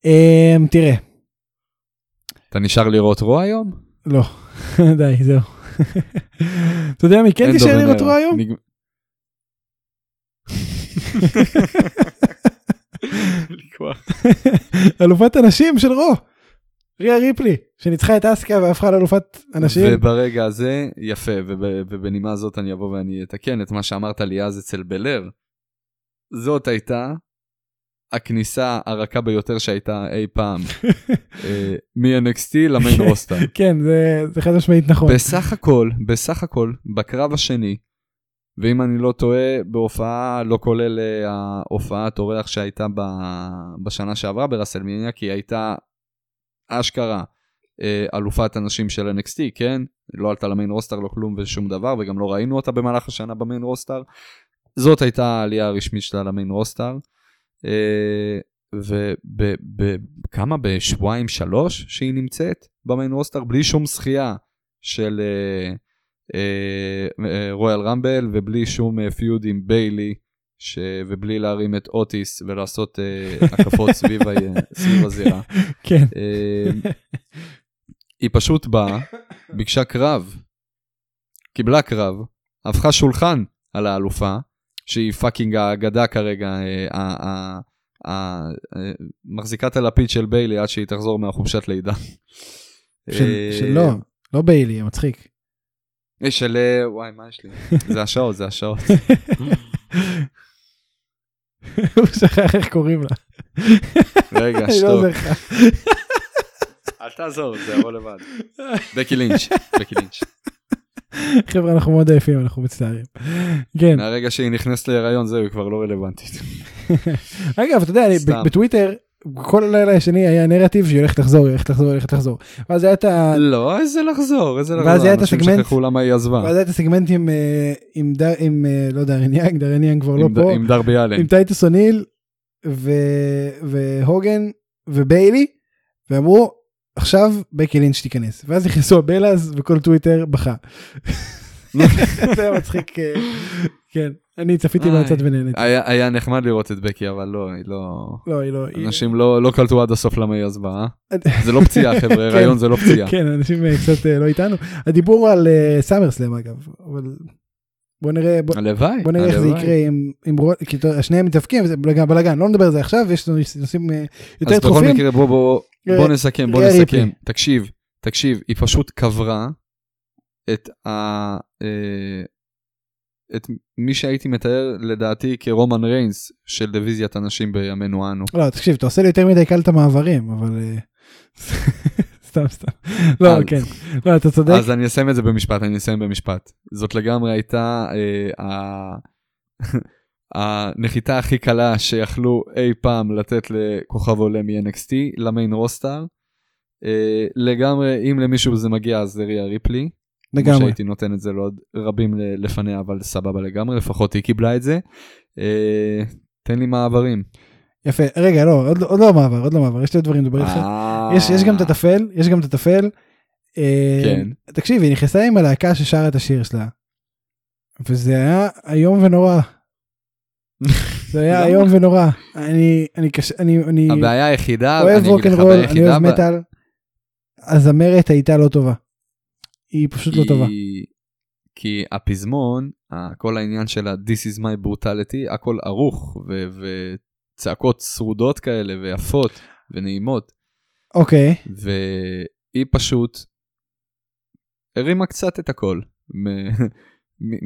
אמ, תראה, אתה נשאר לראות רוע היום? לא, די, זהו. אתה יודע מי כן דובר לראות. רוע היום? נג-. אלופת הנשים של רו. ריה ריפלי, שניצחה את אסקה והפכה לאלופת הנשים. וברגע הזה, יפה, וב- ובנימה זאת אני אבוא ואני אתקן את מה שאמרת לי אז אצל בלר. זאת הייתה הכניסה הרכה ביותר שהייתה אי פעם אה, מ-NXT למיין רוסטר. כן, זה זה חד משמעית נכון. בסך הכל, בסך הכל, בקרב השני, ואם אני לא טועה, בהופעה, לא כולל אה, ההופעת אורח שהייתה ב- בשנה שעברה ברסלמניה, כי היא הייתה אשכרה אה, אלופת הנשים של NXT, כן? לא עלתה ל main roster, לא כלום ושום דבר, וגם לא ראינו אותה במהלך השנה ב main roster. זאת הייתה העלייה הרשמית שלה ל main roster. אה, וכמה? בשבועיים שלוש שהיא נמצאת ב main roster בלי שום זכייה של אה, אה, Royal Rumble ובלי שום feud עם ביילי ש... ובלי להרים את אוטיס ולעשות אה, הקפות סביב, ה... סביב הזירה. כן. אה, היא פשוט באה, ביקשה קרב, קיבלה קרב, הפכה שולחן על האלופה, שהיא fucking האגדה כרגע, אה, אה, מחזיקת הלפיד של ביילי עד שהיא תחזור מהחופשת לידה. של- אה, שלא, לא ביילי, מצחיק. של... וואי, מה יש לי? זה השעות, זה השעות. הוא שכח איך קוראים לה. רגע, לא לך. אל תעזור, זה יבוא לבד. בקי לינץ', בקי לינץ'. חבר'ה אנחנו מאוד עייפים אנחנו מצטערים. כן. מהרגע שהיא נכנסת להיריון זהו, היא כבר לא רלוונטית. אגב אתה יודע אני. בטוויטר כל הלילה השני היה נרטיב שהיא הולכת לחזור, היא הולכת לחזור, היא הולכת לחזור. ואז היה את ה... לא, איזה לחזור, איזה לחזור. ואז היה את אנשים הסגמנט- שכחו למה היא עזבה. ואז היה את הסגמנט עם, אה, עם, דר- עם אה, לא דרן יאנג, דרן יאנג כבר לא פה, עם דרבי אלן. עם טייטוס אוניל והוגן וביילי, ואמרו עכשיו בקי לינץ' תיכנס. ואז נכנסו הבלאז וכל טוויטר בכה. זה היה מצחיק, אה, כן, אני צפיתי. מהצד ונהניתי. היה נחמד לראות את בקי, אבל לא, היא לא... לא, היא לא... אנשים לא לא קלטו עד הסוף למה היא עזבה, אה? זה לא פציעה, חבר'ה, הריון זה לא פציעה. כן, אנשים אה, קצת לא איתנו. הדיבור על סאמרסלאם אגב, אבל בוא נראה, בוא- הלוואי, בוא נראה איך זה הלוואי. יקרה עם רו- כי שניהם מתאבקים וזה בלאגן, בלאגן, לא נדבר על זה עכשיו, יש נושאים אה, יותר אז בכל דחופים. מקרה בוא בוא בוא אה, נסכם, בוא נסכם. תקשיב, תקשיב, היא פשוט קברה את ה... אה, את מי שהייתי מתאר לדעתי כרומן ריינס של דיוויזיית הנשים בימינו אנו. לא, תקשיב, אתה עושה לי יותר מדי קל את המעברים, אבל... סתם, סתם. לא, כן. לא, אתה צודק. אז אני אסיים את זה במשפט, אני אסיים במשפט. זאת לגמרי הייתה אה, הנחיתה הכי קלה שיכלו אי פעם לתת לכוכב עולה מ-NXT, למיין רוסטר. אה, לגמרי, אם למישהו זה מגיע אז זה ריה ריפלי. כמו לגמרי. שהייתי נותן את זה לעוד רבים לפניה, אבל סבבה לגמרי, לפחות היא קיבלה את זה. אה, תן לי מעברים. יפה. רגע, לא, עוד לא- עוד לא מעבר, עוד לא מעבר, יש עוד דברים לדבר איתך. אה, יש יש גם את הטפל, יש גם את הטפל. אה, כן. תקשיב, היא נכנסה עם הלהקה ששרה את השיר שלה. וזה היה איום ונורא. זה היה? איום ונורא. אני, אני קשה, אני, אני הבעיה היחידה, אוהב אני אגיד לך, רוקנרול, הבעיה אני היחידה אוהב מטאל. הזמרת הייתה לא טובה. היא פשוט לא טובה. היא- כי הפזמון, כל העניין של ה-This is my brutality, הכל ערוך וצעקות צרודות כאלה ויפות ונעימות, אוקיי, והיא פשוט הרימה קצת את הכל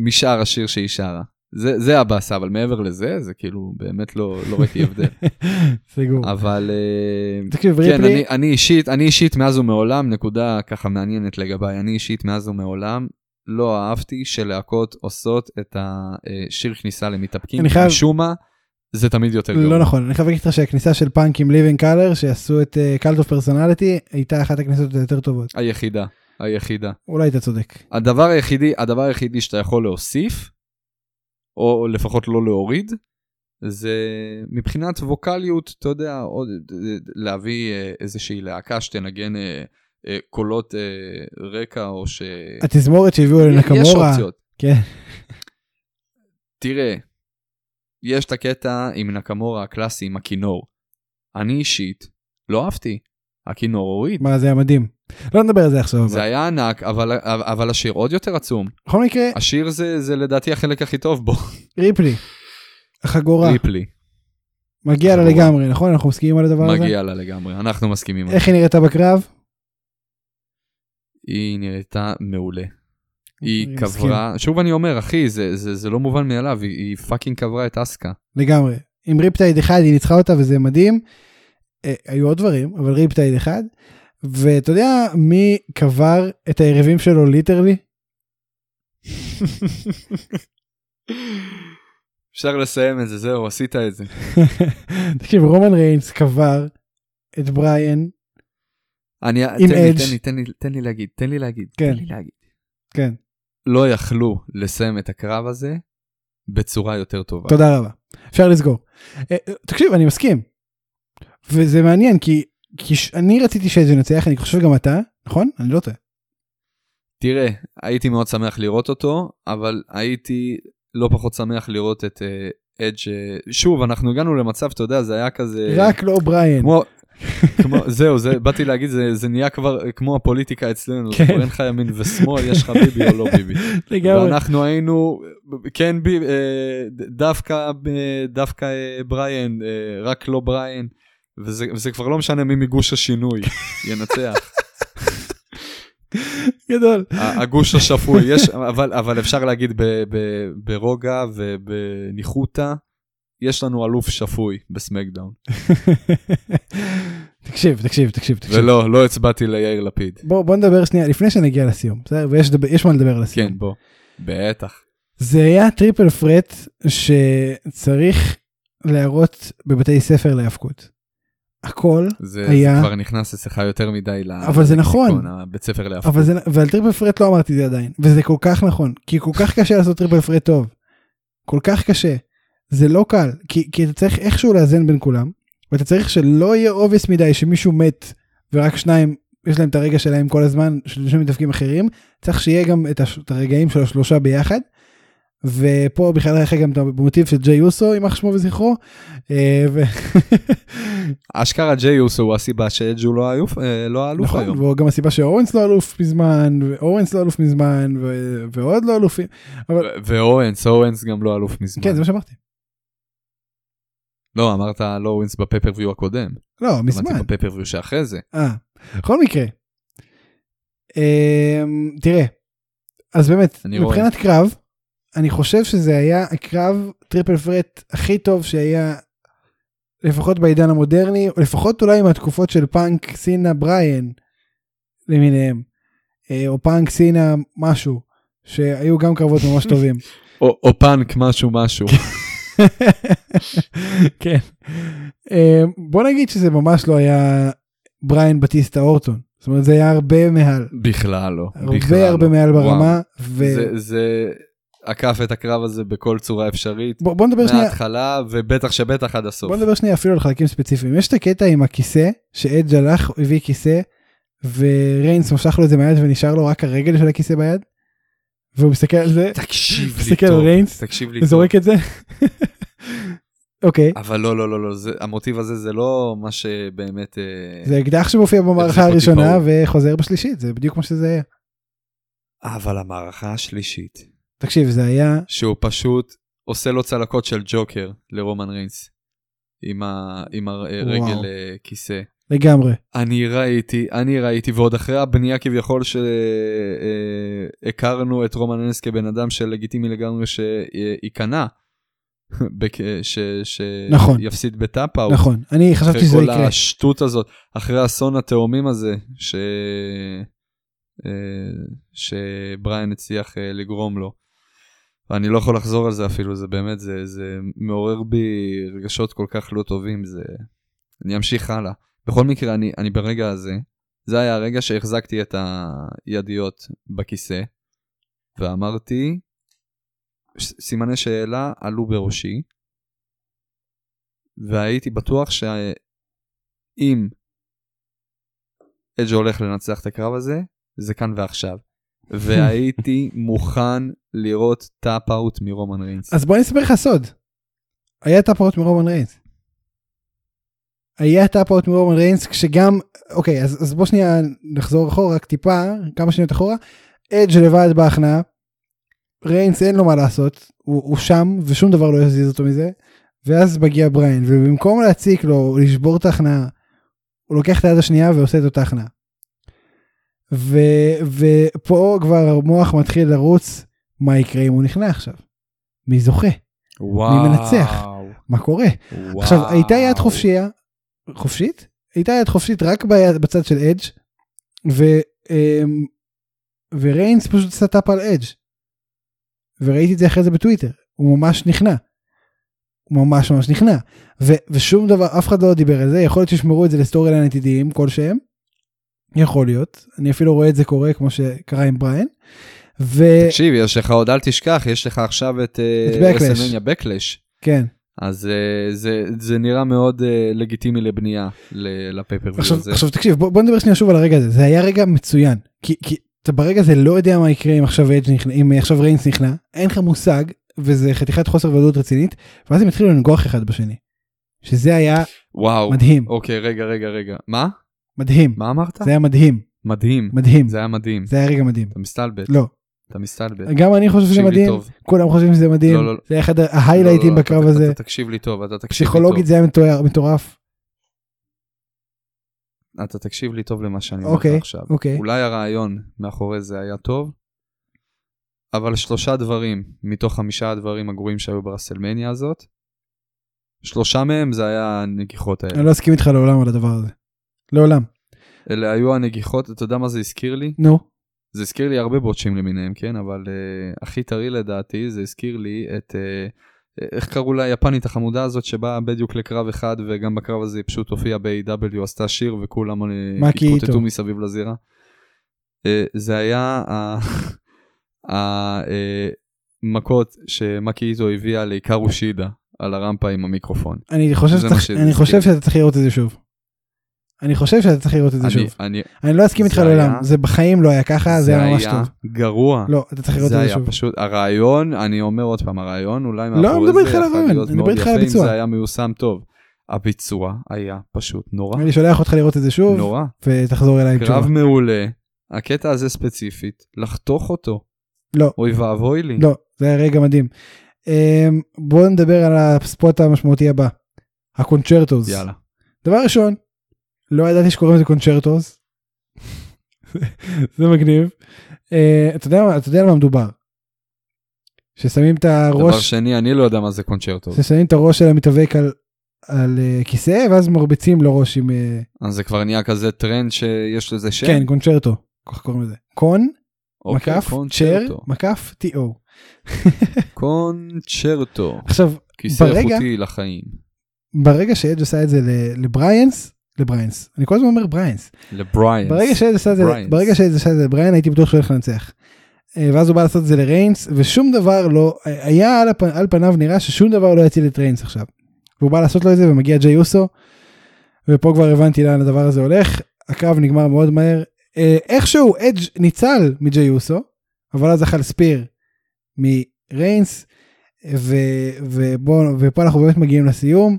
משאר השיר שהיא שרה. זה, זה הבאסה, אבל מעבר לזה, זה כאילו באמת לא, לא ראיתי הבדל. סגור. אבל אה, תקשיב, כן, ריפלי, אני, אני אישית, אני אישית מאז ומעולם, נקודה ככה מעניינת לגביי, אני אישית מאז ומעולם לא אהבתי שלהקות עושות את השיר כניסה למתאפקים, אני חייב- משום מה, זה תמיד יותר גרוע. לא נכון, אני חייב להגיד לך שהכניסה של פאנק עם Living Colour שעשו את Cult of Personality הייתה אחת הכניסות היותר טובות. היחידה, היחידה. אולי אתה צודק. הדבר היחידי, הדבר היחידי שאתה יכול להוסיף, או לפחות לא להוריד, זה מבחינת ווקאליות, אתה יודע, עוד, להביא אה, איזושהי להקה שתנגן אה, אה, קולות אה, רקע, או ש... התזמורת שהביאו של נקמורה, אופציות. כן, תראה, יש את הקטע עם נקמורה הקלאסי, עם הכינור. אני אישית לא אהבתי. הכינור הוריד. מה זה היה מדהים. לא נדבר על זה עכשיו. זה אבל. היה ענק, אבל, אבל השיר עוד יותר עצום. בכל מקרה, השיר זה, זה לדעתי החלק הכי טוב בו. ריפלי, החגורה, ריפלי, מגיע לה. לגמרי, נכון? אנחנו מסכימים על הדבר הזה? מגיע לה לגמרי, אנחנו מסכימים. איך היא נראתה בקרב? היא נראתה מעולה. היא קברה, שוב אני אומר, אחי, זה, זה, זה לא מובן מאליו, היא, היא fucking קברה את אסקה. לגמרי. עם Riptide אחד היא ניצחה אותה וזה מדהים. אה, היו עוד דברים, אבל Riptide אחד. ואתה יודע מי קבר את היריבים שלו literally? אפשר לסיים את זה, זהו, עשית את זה. תקשיב, רומן ריינס קבר את בריאן, אני, עם תן לי, אדג'. תן לי, תן לי, תן לי להגיד, תן לי להגיד, כן. תן לי להגיד. כן, לא יכלו לסיים את הקרב הזה בצורה יותר טובה. תודה רבה. אפשר לסגור. אה, אה, תקשיב, אני מסכים. וזה מעניין כי, כי ש- אני רציתי שזה ינצח, אני חושב גם אתה, נכון? אני לא טועה. תראה, הייתי מאוד שמח לראות אותו, אבל הייתי לא פחות שמח לראות את אדג' שוב, אנחנו הגענו למצב, אתה יודע, זה היה כזה... רק לא בריאן. כמו, כמו, זהו, זה, באתי להגיד, זה, זה נהיה כבר כמו הפוליטיקה אצלנו, כן. כבר אין לך ימין ושמאל, יש לך ביבי או לא ביבי. לגמרי. ואנחנו היינו, כן, בי, אה, דווקא, אה, דווקא אה, אה, רק לא בריאן, וזה, וזה כבר לא משנה מי מגוש השינוי ינצח. גדול. הגוש השפוי, יש, אבל, אבל אפשר להגיד ב, ב, ברוגע ובניחותא, יש לנו אלוף שפוי ב SmackDown. תקשיב, תקשיב, תקשיב, תקשיב. ולא, לא הצבעתי ליאיר לפיד. בוא, בוא נדבר שנייה, לפני שנגיע לסיום, בסדר? ויש מה לדבר על הסיום. כן, בוא. בטח. זה היה triple threat שצריך להראות בבתי ספר להיאבקות. הכל זה, היה- זה כבר נכנס אצלך יותר מדי ל... אבל זה נכון. הבית ספר להיאבקות. אבל זה, ועל triple threat לא אמרתי את זה עדיין, וזה כל כך נכון, כי כל כך קשה לעשות triple threat טוב. כל כך קשה. זה לא קל, כי, כי אתה צריך איכשהו לאזן בין כולם, ואתה צריך שלא יהיה obvious מדי שמישהו מת ורק שניים יש להם את הרגע שלהם כל הזמן, שלושה מתאבקים אחרים, צריך שיהיה גם את, הש, את הרגעים של השלושה ביחד. ופה בכלל היה גם את המוטיב של ג'יי אוסו, יימח שמו וזכרו. אה, ו... אשכרה ג'יי אוסו הוא הסיבה שאדג' הוא לא האלוף, אה, לא האלוף נכון, היום. והוא גם הסיבה שאוונס לא אלוף מזמן, ואוונס לא אלוף מזמן, ו... ועוד לא אלופים. אבל... ואוונס, אוונס גם לא אלוף מזמן. כן, זה מה שאמרתי. לא, אמרת לא אוונס ב pay-per-view הקודם. לא, מזמן. אמרתי ב pay-per-view שאחרי זה. אה, בכל מקרה. אמ, תראה, אז באמת. מבחינת קרב, אני חושב שזה היה הקרב triple threat הכי טוב שהיה, לפחות בעידן המודרני, או לפחות אולי מהתקופות של פאנק, סינה, בריאן, למיניהם, אה, או פאנק, סינה, משהו, שהיו גם קרבות ממש טובים. או או פאנק משהו משהו. כן. אה, בוא נגיד שזה ממש לא היה בריאן בטיסטה אורטון. זאת אומרת זה היה הרבה מעל. בכלל לא. בכלל הרבה הרבה לא. מעל וואו. ברמה. ו... זה- זה עקף את הקרב הזה בכל צורה אפשרית. בוא, בוא נדבר שנייה, מההתחלה ובטח שבטח עד הסוף. בוא נדבר שנייה אפילו על חלקים ספציפיים. יש את הקטע עם הכיסא, שאדג' הלך, הביא כיסא, וריינס משך לו את זה מהיד ונשאר לו רק הרגל של הכיסא ביד. והוא מסתכל על זה, תקשיב לי מסתכל על טוב. ריינס, תקשיב לי טוב. וזורק את זה. אוקיי, אבל לא לא לא לא זה המוטיב הזה זה לא מה שבאמת אה, זה אקדח שמופיע במערכה הראשונה. וחוזר בשלישית, זה בדיוק מה שזה היה. אבל המערכה השלישית תקשיב, זה היה, שהוא פשוט עושה לו צלקות של ג'וקר לרומן ריינס עם, ה, עם הרגל וואו. אה, כיסא. לגמרי. אני ראיתי, אני ראיתי, ועוד אחרי הבנייה כביכול שהכרנו את רומן ריינס כבן אדם שלגיטימי לגמרי שייכנע, בק- ש- נכון. שיפסיד ב tap-out. נכון, אני חשבתי אחרי שזה כל יקרה. השטות הזאת, אחרי אסון התאומים הזה, ש... אה, שבריאן הצליח אה, לגרום לו. ואני לא יכול לחזור על זה אפילו, זה באמת, זה, זה מעורר בי רגשות כל כך לא טובים, זה... אני אמשיך הלאה. בכל מקרה, אני, אני ברגע הזה, זה היה הרגע שהחזקתי את הידיות בכיסא, ואמרתי, סימני שאלה עלו בראשי, והייתי בטוח שאם אג' הולך לנצח את הקרב הזה, זה כאן ועכשיו. והייתי מוכן לראות tap-out מרומן ריינס. אז בוא אני אספר לך סוד. היה tap-out מרומן ריינס. היה tap-out מרומן ריינס כשגם, אוקיי, אז, אז בוא שנייה נחזור אחורה, רק טיפה, כמה שניות אחורה. אדג' לבד בהכנעה. ריינס אין לו מה לעשות, הוא, הוא שם ושום דבר לא יזיז אותו מזה. ואז מגיע בריין, ובמקום להציק לו, לשבור את ההכנעה, הוא לוקח את היד השנייה ועושה את אותה הכנעה. ו, ופה כבר המוח מתחיל לרוץ, מה יקרה אם הוא נכנע עכשיו? מי זוכה? וואו. מנצח? מה קורה? וואו. עכשיו הייתה יד חופשייה, חופשית? הייתה יד חופשית רק ביד, בצד של אדג' ו, אמ, וריינס פשוט עשה טאפ על אדג'. וראיתי את זה אחרי זה בטוויטר, הוא ממש נכנע. הוא ממש ממש נכנע. ו, ושום דבר, אף אחד לא דיבר על זה, יכול להיות שישמרו את זה ל storyline עתידיים כלשהם. יכול להיות, אני אפילו רואה את זה קורה כמו שקרה עם בריין. ו... תקשיב, יש לך עוד אל תשכח, יש לך עכשיו את את Backlash. WrestleMania Backlash. כן. אז אה, זה, זה נראה מאוד אה, לגיטימי לבנייה ל- ל pay-per-view עכשיו, הזה. עכשיו תקשיב בוא, בוא נדבר שנייה שוב על הרגע הזה זה היה רגע מצוין כי, כי אתה ברגע הזה לא יודע מה יקרה אם עכשיו נכנע אם עכשיו ריינס נכנע אין לך מושג וזה חתיכת חוסר ודאות רצינית ואז הם התחילו לנגוח אחד בשני. שזה היה וואו. מדהים אוקיי, רגע, רגע, רגע. מה? מדהים מה אמרת? זה היה מדהים מדהים. מדהים זה היה מדהים. זה היה רגע מדהים אתה מסתלבט. לא אתה מסתלבט. גם אני חושב שזה מדהים. כולם חושבים שזה מדהים לא, לא, לא. זה אחד ההיילייטים לא, בקרב הזה אתה תקשיב לי טוב, אתה תקשיב לי פסיכולוגית טוב. זה היה מטורף- אתה תקשיב לי טוב למה שאני אומר אוקיי עכשיו. אוקיי אולי הרעיון מאחורי זה היה טוב, אבל שלושה דברים מתוך חמישה הדברים הגרועים שהיו ברסלמניה הזאת, שלושה מהם זה היה הנגיחות האלה. אני לא אסכים איתך לעולם על הדבר הזה לעולם אלה היו הנגיחות, אתה יודע מה זה הזכיר לי? נו זה הזכיר לי הרבה בוטשים למיניהם, כן? אבל uh, הכי טרי לדעתי זה הזכיר לי את uh, איך קראו לה היפנית החמודה הזאת שבאה בדיוק לקרב אחד וגם בקרב הזה היא פשוט הופיעה ב-AW עשתה שיר וכולם אה. התקוטטו מסביב לזירה. זה היה ה- ה- אה, מכות שמקי איטו הביאה להיקרו שידה על הרמפה עם המיקרופון. אני חושב שצריך- אני. שאתה צריך לראות את זה שוב. אני חושב שאתה צריך לראות את זה אני, שוב. אני, אני לא אסכים איתך זה לעולם, היה- זה בחיים לא היה ככה, זה היה ממש טוב. גרוע. לא, אתה צריך לראות את זה זה היה שוב. פשוט, הרעיון, אני אומר עוד פעם, הרעיון אולי לא, אני מאחורי מדבר זה איתך על יכול הרעיון, להיות אני מאוד מדבר איתך על יפה אם הביצוע. זה היה מיושם טוב. הביצוע היה פשוט נורא, אני שולח אותך לראות את זה שוב, נורא. ותחזור אליי עם קרב תשובה. מעולה, הקטע הזה ספציפית, לחתוך אותו, לא, אוי ואבוי לי. לא, זה היה רגע מדהים. אמ, בואו נדבר על הספוט המשמעותי הבא. הקונצ'רטוס. יאללה. דבר ראשון, לא ידעתי שקוראים לזה קונצ'רטוס. זה מגניב. אה, אתה יודע אתה יודע על מה מדובר. ששמים את דבר הראש, שני, אני לא יודע מה זה con-chair-to. ששמים את הראש של המתאבק על, על אה, כיסא ואז מרביצים לו ראש עם, אה, אז זה כבר נהיה כזה טרנד שיש לזה שם? כן con-chair-to, ככה קוראים לזה. con, אוקיי, מקף, chair. מקף, T-O. con-chair-to. עכשיו, כיסא ברגע- איכותי לחיים. ברגע שאדג' עשה את זה ל- לבריאנס, אני כל הזמן אומר בריאנס, לבריאנס. ברגע שאדג' עשה את זה, בריאנס. ברגע שאדג' עשה את זה לבריאן הייתי בטוח שהוא הולך לנצח. אה, ואז הוא בא לעשות את זה לריינס ושום דבר לא היה על, הפ, על פניו נראה ששום דבר לא יציל את ריינס עכשיו. והוא בא לעשות לו את זה ומגיע ג'יי אוסו. ופה כבר הבנתי לאן הדבר הזה הולך הקרב נגמר מאוד מהר אה, איכשהו אדג' ניצל מג'יי אוסו אבל אז אכל spear מריינס ו, ובוא, ופה אנחנו באמת מגיעים לסיום.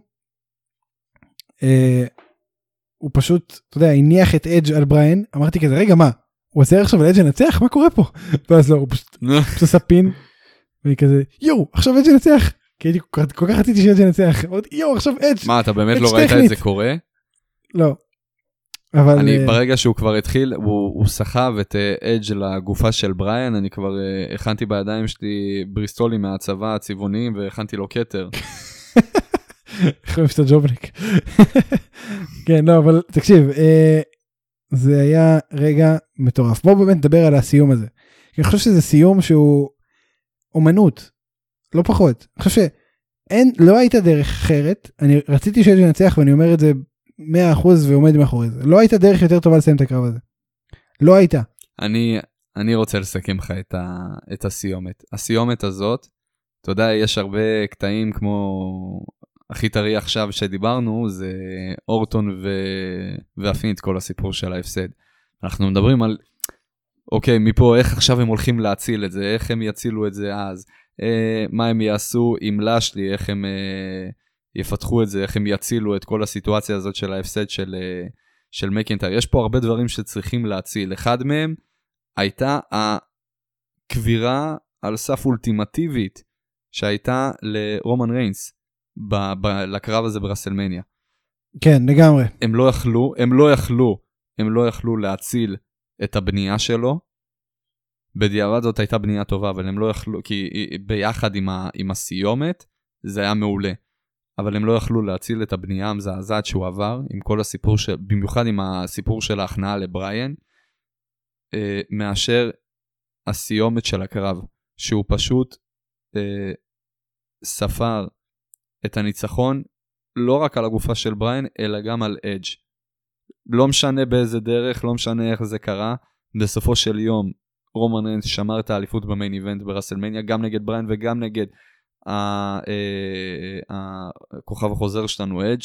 אה, הוא פשוט אתה יודע הניח את אדג' על בריין אמרתי כזה רגע מה הוא עושה עכשיו על אדג' ינצח מה קורה פה ואז לא הוא פשוט עשה פין. ואני כזה יואו עכשיו אדג' ינצח כי הייתי כל כך- רציתי שאדג' ינצח אמרתי יואו עכשיו אדג' מה, אתה באמת לא ראית את. זה קורה? לא. אבל אני אה, ברגע שהוא כבר התחיל הוא, סחב את אה, אדג' לגופה של בריאן אני כבר אה, הכנתי בידיים שלי בריסטולים מהצבא הצבעוניים והכנתי לו כתר. איך קוראים שאתה ג'ובניק. כן לא אבל תקשיב אה, זה היה רגע מטורף בוא באמת נדבר על הסיום הזה. אני חושב שזה סיום שהוא אומנות לא פחות. אני חושב שאין לא הייתה דרך אחרת אני רציתי שאדג' ינצח ואני אומר את זה 100% ועומד מאחורי זה לא הייתה דרך יותר טובה לסיים את הקרב הזה. לא הייתה. אני, אני רוצה לסכם לך את, ה, את הסיומת. הסיומת הזאת, אתה יודע, יש הרבה קטעים כמו הכי טרי עכשיו שדיברנו, זה אורטון ו... והפינית כל הסיפור של ההפסד. אנחנו מדברים על, אוקיי, מפה איך עכשיו הם הולכים להציל את זה, איך הם יצילו את זה אז, אה, מה הם יעשו עם לשלי, איך הם אה, יפתחו את זה, איך הם יצילו את כל הסיטואציה הזאת של ההפסד של, אה, של מקינטר. יש פה הרבה דברים שצריכים להציל. אחד מהם הייתה הקבירה על סף אולטימטיבית שהייתה לרומן ריינס ב- ב- לקרב הזה ברסלמניה. כן לגמרי. הם לא יכלו, הם לא יכלו, הם לא יכלו להציל את הבנייה שלו. בדיעבד זאת הייתה בנייה טובה, אבל הם לא יכלו, כי ביחד עם, ה, עם הסיומת זה היה מעולה. אבל הם לא יכלו להציל את הבנייה המזעזעת שהוא עבר, עם כל הסיפור, של, במיוחד עם הסיפור של ההכנעה לבריאן, אה, מאשר הסיומת של הקרב, שהוא פשוט אה, ספר את הניצחון לא רק על הגופה של בריין, אלא גם על אדג'. לא משנה באיזה דרך, לא משנה איך זה קרה, בסופו של יום רומן ריינס שמר את האליפות ב main event ברסלמניה, גם נגד בריין וגם נגד ה- אה, הכוכב החוזר שלנו אדג',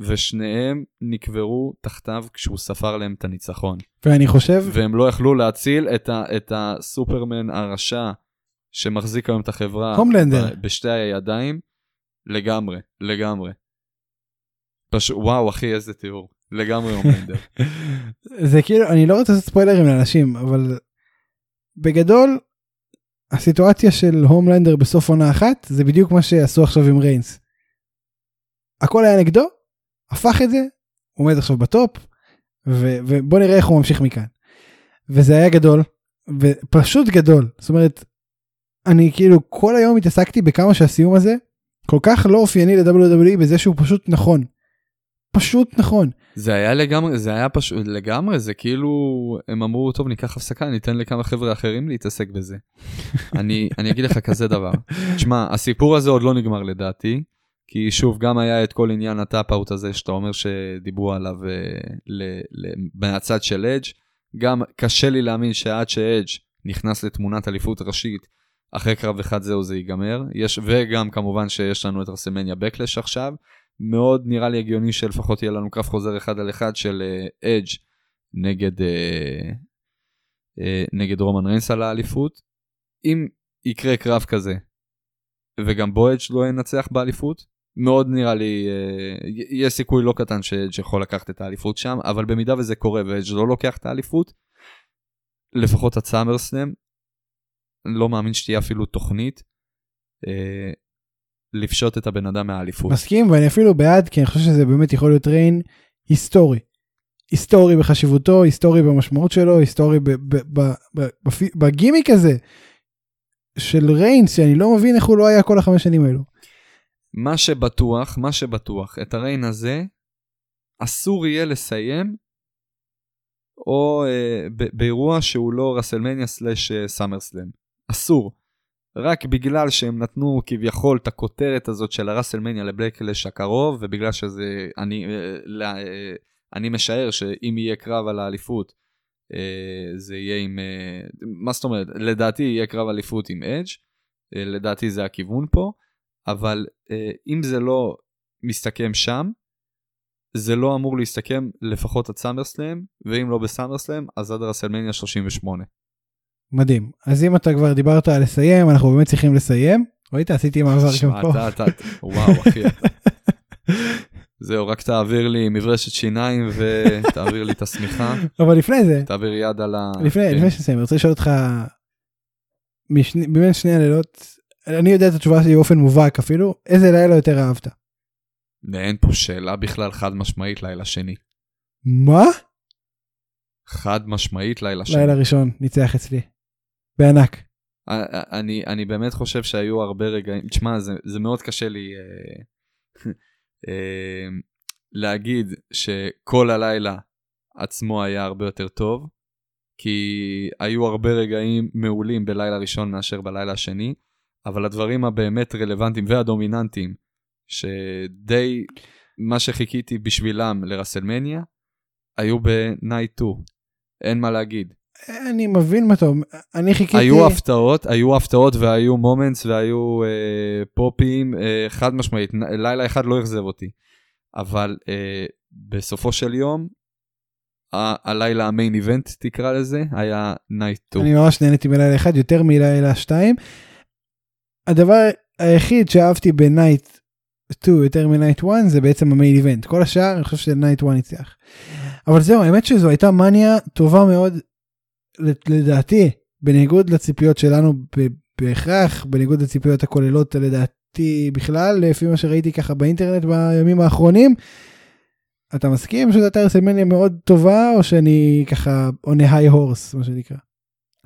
ושניהם נקברו תחתיו כשהוא ספר להם את הניצחון. ואני חושב והם לא יכלו להציל את, ה, את הסופרמן הרשע שמחזיק היום את החברה הומלנדר. בשתי הידיים לגמרי, לגמרי. פשוט, וואו אחי איזה תיאור, לגמרי הומלנדר. זה כאילו אני לא רוצה לעשות ספוילרים לאנשים אבל בגדול הסיטואציה של הומלנדר בסוף עונה אחת זה בדיוק מה שעשו עכשיו עם ריינס. הכל היה נגדו הפך את זה עומד עכשיו בטופ ו- ובוא נראה איך הוא ממשיך מכאן. וזה היה גדול ופשוט גדול זאת אומרת אני כאילו כל היום התעסקתי בכמה שהסיום הזה כל כך לא אופייני ל-WWE בזה שהוא פשוט נכון. פשוט נכון. זה היה לגמרי, זה היה פשוט, לגמרי, זה כאילו, הם אמרו, טוב, ניקח הפסקה, ניתן לכמה חבר'ה אחרים להתעסק בזה. אני, אני אגיד לך כזה דבר. תשמע, הסיפור הזה עוד לא נגמר לדעתי, כי שוב, גם היה את כל עניין ה tap-out הזה שאתה אומר שדיברו עליו ל, ל, מהצד של אדג', גם קשה לי להאמין שעד שאדג' נכנס לתמונת אליפות ראשית, אחרי קרב אחד זהו זה ייגמר, יש, וגם כמובן שיש לנו את WrestleMania Backlash עכשיו, מאוד נראה לי הגיוני שלפחות יהיה לנו קרב חוזר אחד על אחד של אדג' אה, נגד, אה, uh, נגד רומן ריינס על האליפות. אם יקרה קרב כזה, וגם בו אדג' לא ינצח באליפות, מאוד נראה לי, uh, יש סיכוי לא קטן שאדג' יכול לקחת את האליפות שם, אבל במידה וזה קורה ואדג' לא לוקח את האליפות, לפחות עד סאמרסלאם, לא מאמין שתהיה אפילו תוכנית. Uh, לפשוט את הבן אדם מהאליפות. מסכים ואני אפילו בעד כי אני חושב שזה באמת יכול להיות ריין היסטורי. היסטורי בחשיבותו, היסטורי במשמעות שלו, היסטורי בגימיק הזה של ריינס שאני לא מבין איך הוא לא היה כל החמש שנים האלו. מה שבטוח, מה שבטוח, את ה reign הזה אסור יהיה לסיים או אה, באירוע שהוא לא WrestleMania slash SummerSlam. אסור. רק בגלל שהם נתנו כביכול את הכותרת הזאת של ה WrestleMania ל Backlash הקרוב, ובגלל שזה, אני, אה, אני משער שאם יהיה קרב על האליפות, אה, זה יהיה עם, מה זאת אומרת, לדעתי יהיה קרב אליפות עם אדג', לדעתי זה הכיוון פה, אבל אם זה לא מסתכם שם, זה לא אמור להסתכם לפחות עד סאמרסלאם, ואם לא בסאמרסלאם, אז עד רסלמניה 38. מדהים. אז אם אתה כבר דיברת על לסיים, אנחנו באמת צריכים לסיים. ראית? עשיתי מעבר גם פה. אתה, אתה, וואו, אחי. זהו, רק תעביר לי מברשת שיניים ותעביר לי את השמיכה. אבל לפני זה. תעביר יד על ה... לפני, כן. לפני שנסיים, אני רוצה לשאול אותך, בין שני הלילות, אני יודע את התשובה שלי באופן מובהק אפילו, איזה לילה יותר אהבת? אין פה שאלה בכלל חד משמעית לילה שני. מה? חד משמעית לילה שני. לילה ראשון ניצח אצלי. בענק. אני, אני באמת חושב שהיו הרבה רגעים, תשמע, זה, זה מאוד קשה לי אה, אה, להגיד שכל הלילה עצמו היה הרבה יותר טוב, כי היו הרבה רגעים מעולים בלילה ראשון מאשר בלילה השני, אבל הדברים הבאמת רלוונטיים והדומיננטיים, שדי מה שחיכיתי בשבילם לרסלמניה, היו בנייט 2, אין מה להגיד. אני מבין מה אתה אומר, אני חיכיתי... היו הפתעות, היו הפתעות והיו moments והיו אה, פופים, אה, חד משמעית, לילה אחד לא אכזב אותי. אבל אה, בסופו של יום, ה- הלילה ה main event תקרא לזה, היה night 2. אני ממש נהניתי מלילה אחד יותר מלילה 2. הדבר היחיד שאהבתי ב night 2 יותר מ night 1 זה בעצם ה main event. כל השאר אני חושב ש night 1 ניצח. אבל זהו, האמת שזו הייתה מניה טובה מאוד לדעתי, בניגוד לציפיות שלנו בהכרח, בניגוד לציפיות הכוללות לדעתי בכלל, לפי מה שראיתי ככה באינטרנט בימים האחרונים, אתה מסכים שזו הייתה רסלמניה מאוד טובה, או שאני ככה on a high horse, מה שנקרא?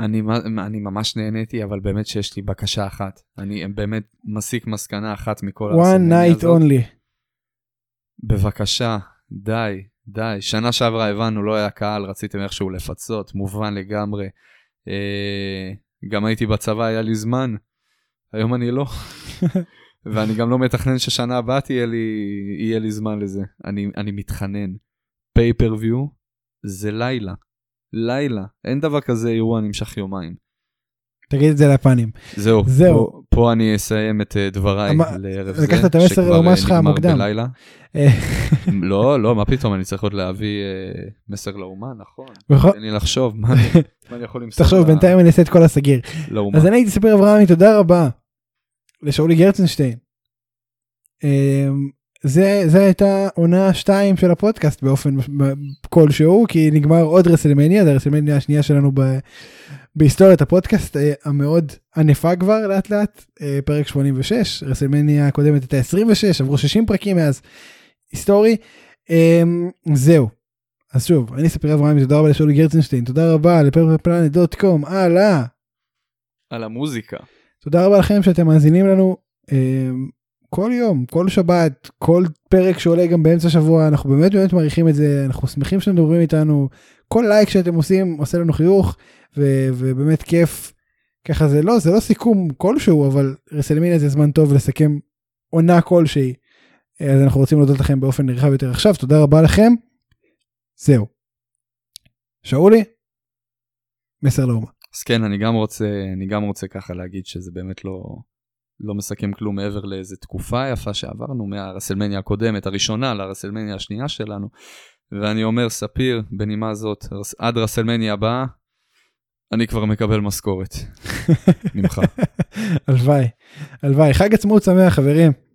אני, אני ממש נהניתי, אבל באמת שיש לי בקשה אחת. אני באמת מסיק מסקנה אחת מכל הרסלמניה הזאת. one night only. בבקשה, די, די, שנה שעברה הבנו, לא היה קהל, רציתם איכשהו לפצות, מובן לגמרי. אה, גם הייתי בצבא, היה לי זמן, היום אני לא. ואני גם לא מתכנן ששנה הבאה תהיה לי, יהיה לי זמן לזה. אני, אני מתחנן. פייפריוויו זה לילה. לילה. אין דבר כזה אירוע נמשך יומיים. תגיד את זה לפנים. זהו, זהו. פה, אני אסיים את אה, דבריי אמ... לערב זה, לקחת את המסר לאומה שלך מוקדם. בלילה. אה. לא, לא, מה פתאום, אני צריך עוד להביא אה, מסר לאומה, נכון. בכל... תן לי לחשוב, מה אני יכול למסור תחשוב, בינתיים אני אעשה את כל הסגירה. לאומה. אז אני הייתי ספיר אברהמי, תודה רבה לשאולי גרצנשטיין. אמ, זה, זה הייתה עונה 2 של הפודקאסט באופן כלשהו, כי נגמר עוד WrestleMania, זה ה WrestleMania השנייה שלנו ב... בהיסטוריית הפודקאסט אה, המאוד ענפה כבר לאט לאט, אה, פרק 86, WrestleMania הקודמת הייתה 26, עברו 60 פרקים מאז, היסטורי. אמ, זהו. אז שוב, אני ספיר אברהם, תודה רבה לשאולי גרצנשטיין, תודה רבה לפרפלנט.קום, הלאה. על המוזיקה. תודה רבה לכם שאתם מאזינים לנו. כל יום, כל שבת, כל פרק שעולה גם באמצע השבוע, אנחנו באמת באמת מעריכים את זה, אנחנו שמחים שאתם מדברים איתנו, כל לייק שאתם עושים עושה לנו חיוך, ו- ובאמת כיף. ככה זה לא, זה לא סיכום כלשהו, אבל רסלמיניה זה זמן טוב לסכם עונה כלשהי. אז אנחנו רוצים להודות לכם באופן נרחב יותר עכשיו, תודה רבה לכם. זהו. שאולי, מסר לאומה. אז כן, אני גם רוצה, אני גם רוצה ככה להגיד שזה באמת לא, לא מסכם כלום מעבר לאיזה תקופה יפה שעברנו מהרסלמניה הקודמת, הראשונה לרסלמניה השנייה שלנו. ואני אומר, ספיר, בנימה זאת, עד רסלמניה הבאה, אני כבר מקבל משכורת ממך. הלוואי, הלוואי. חג עצמאות שמח, חברים.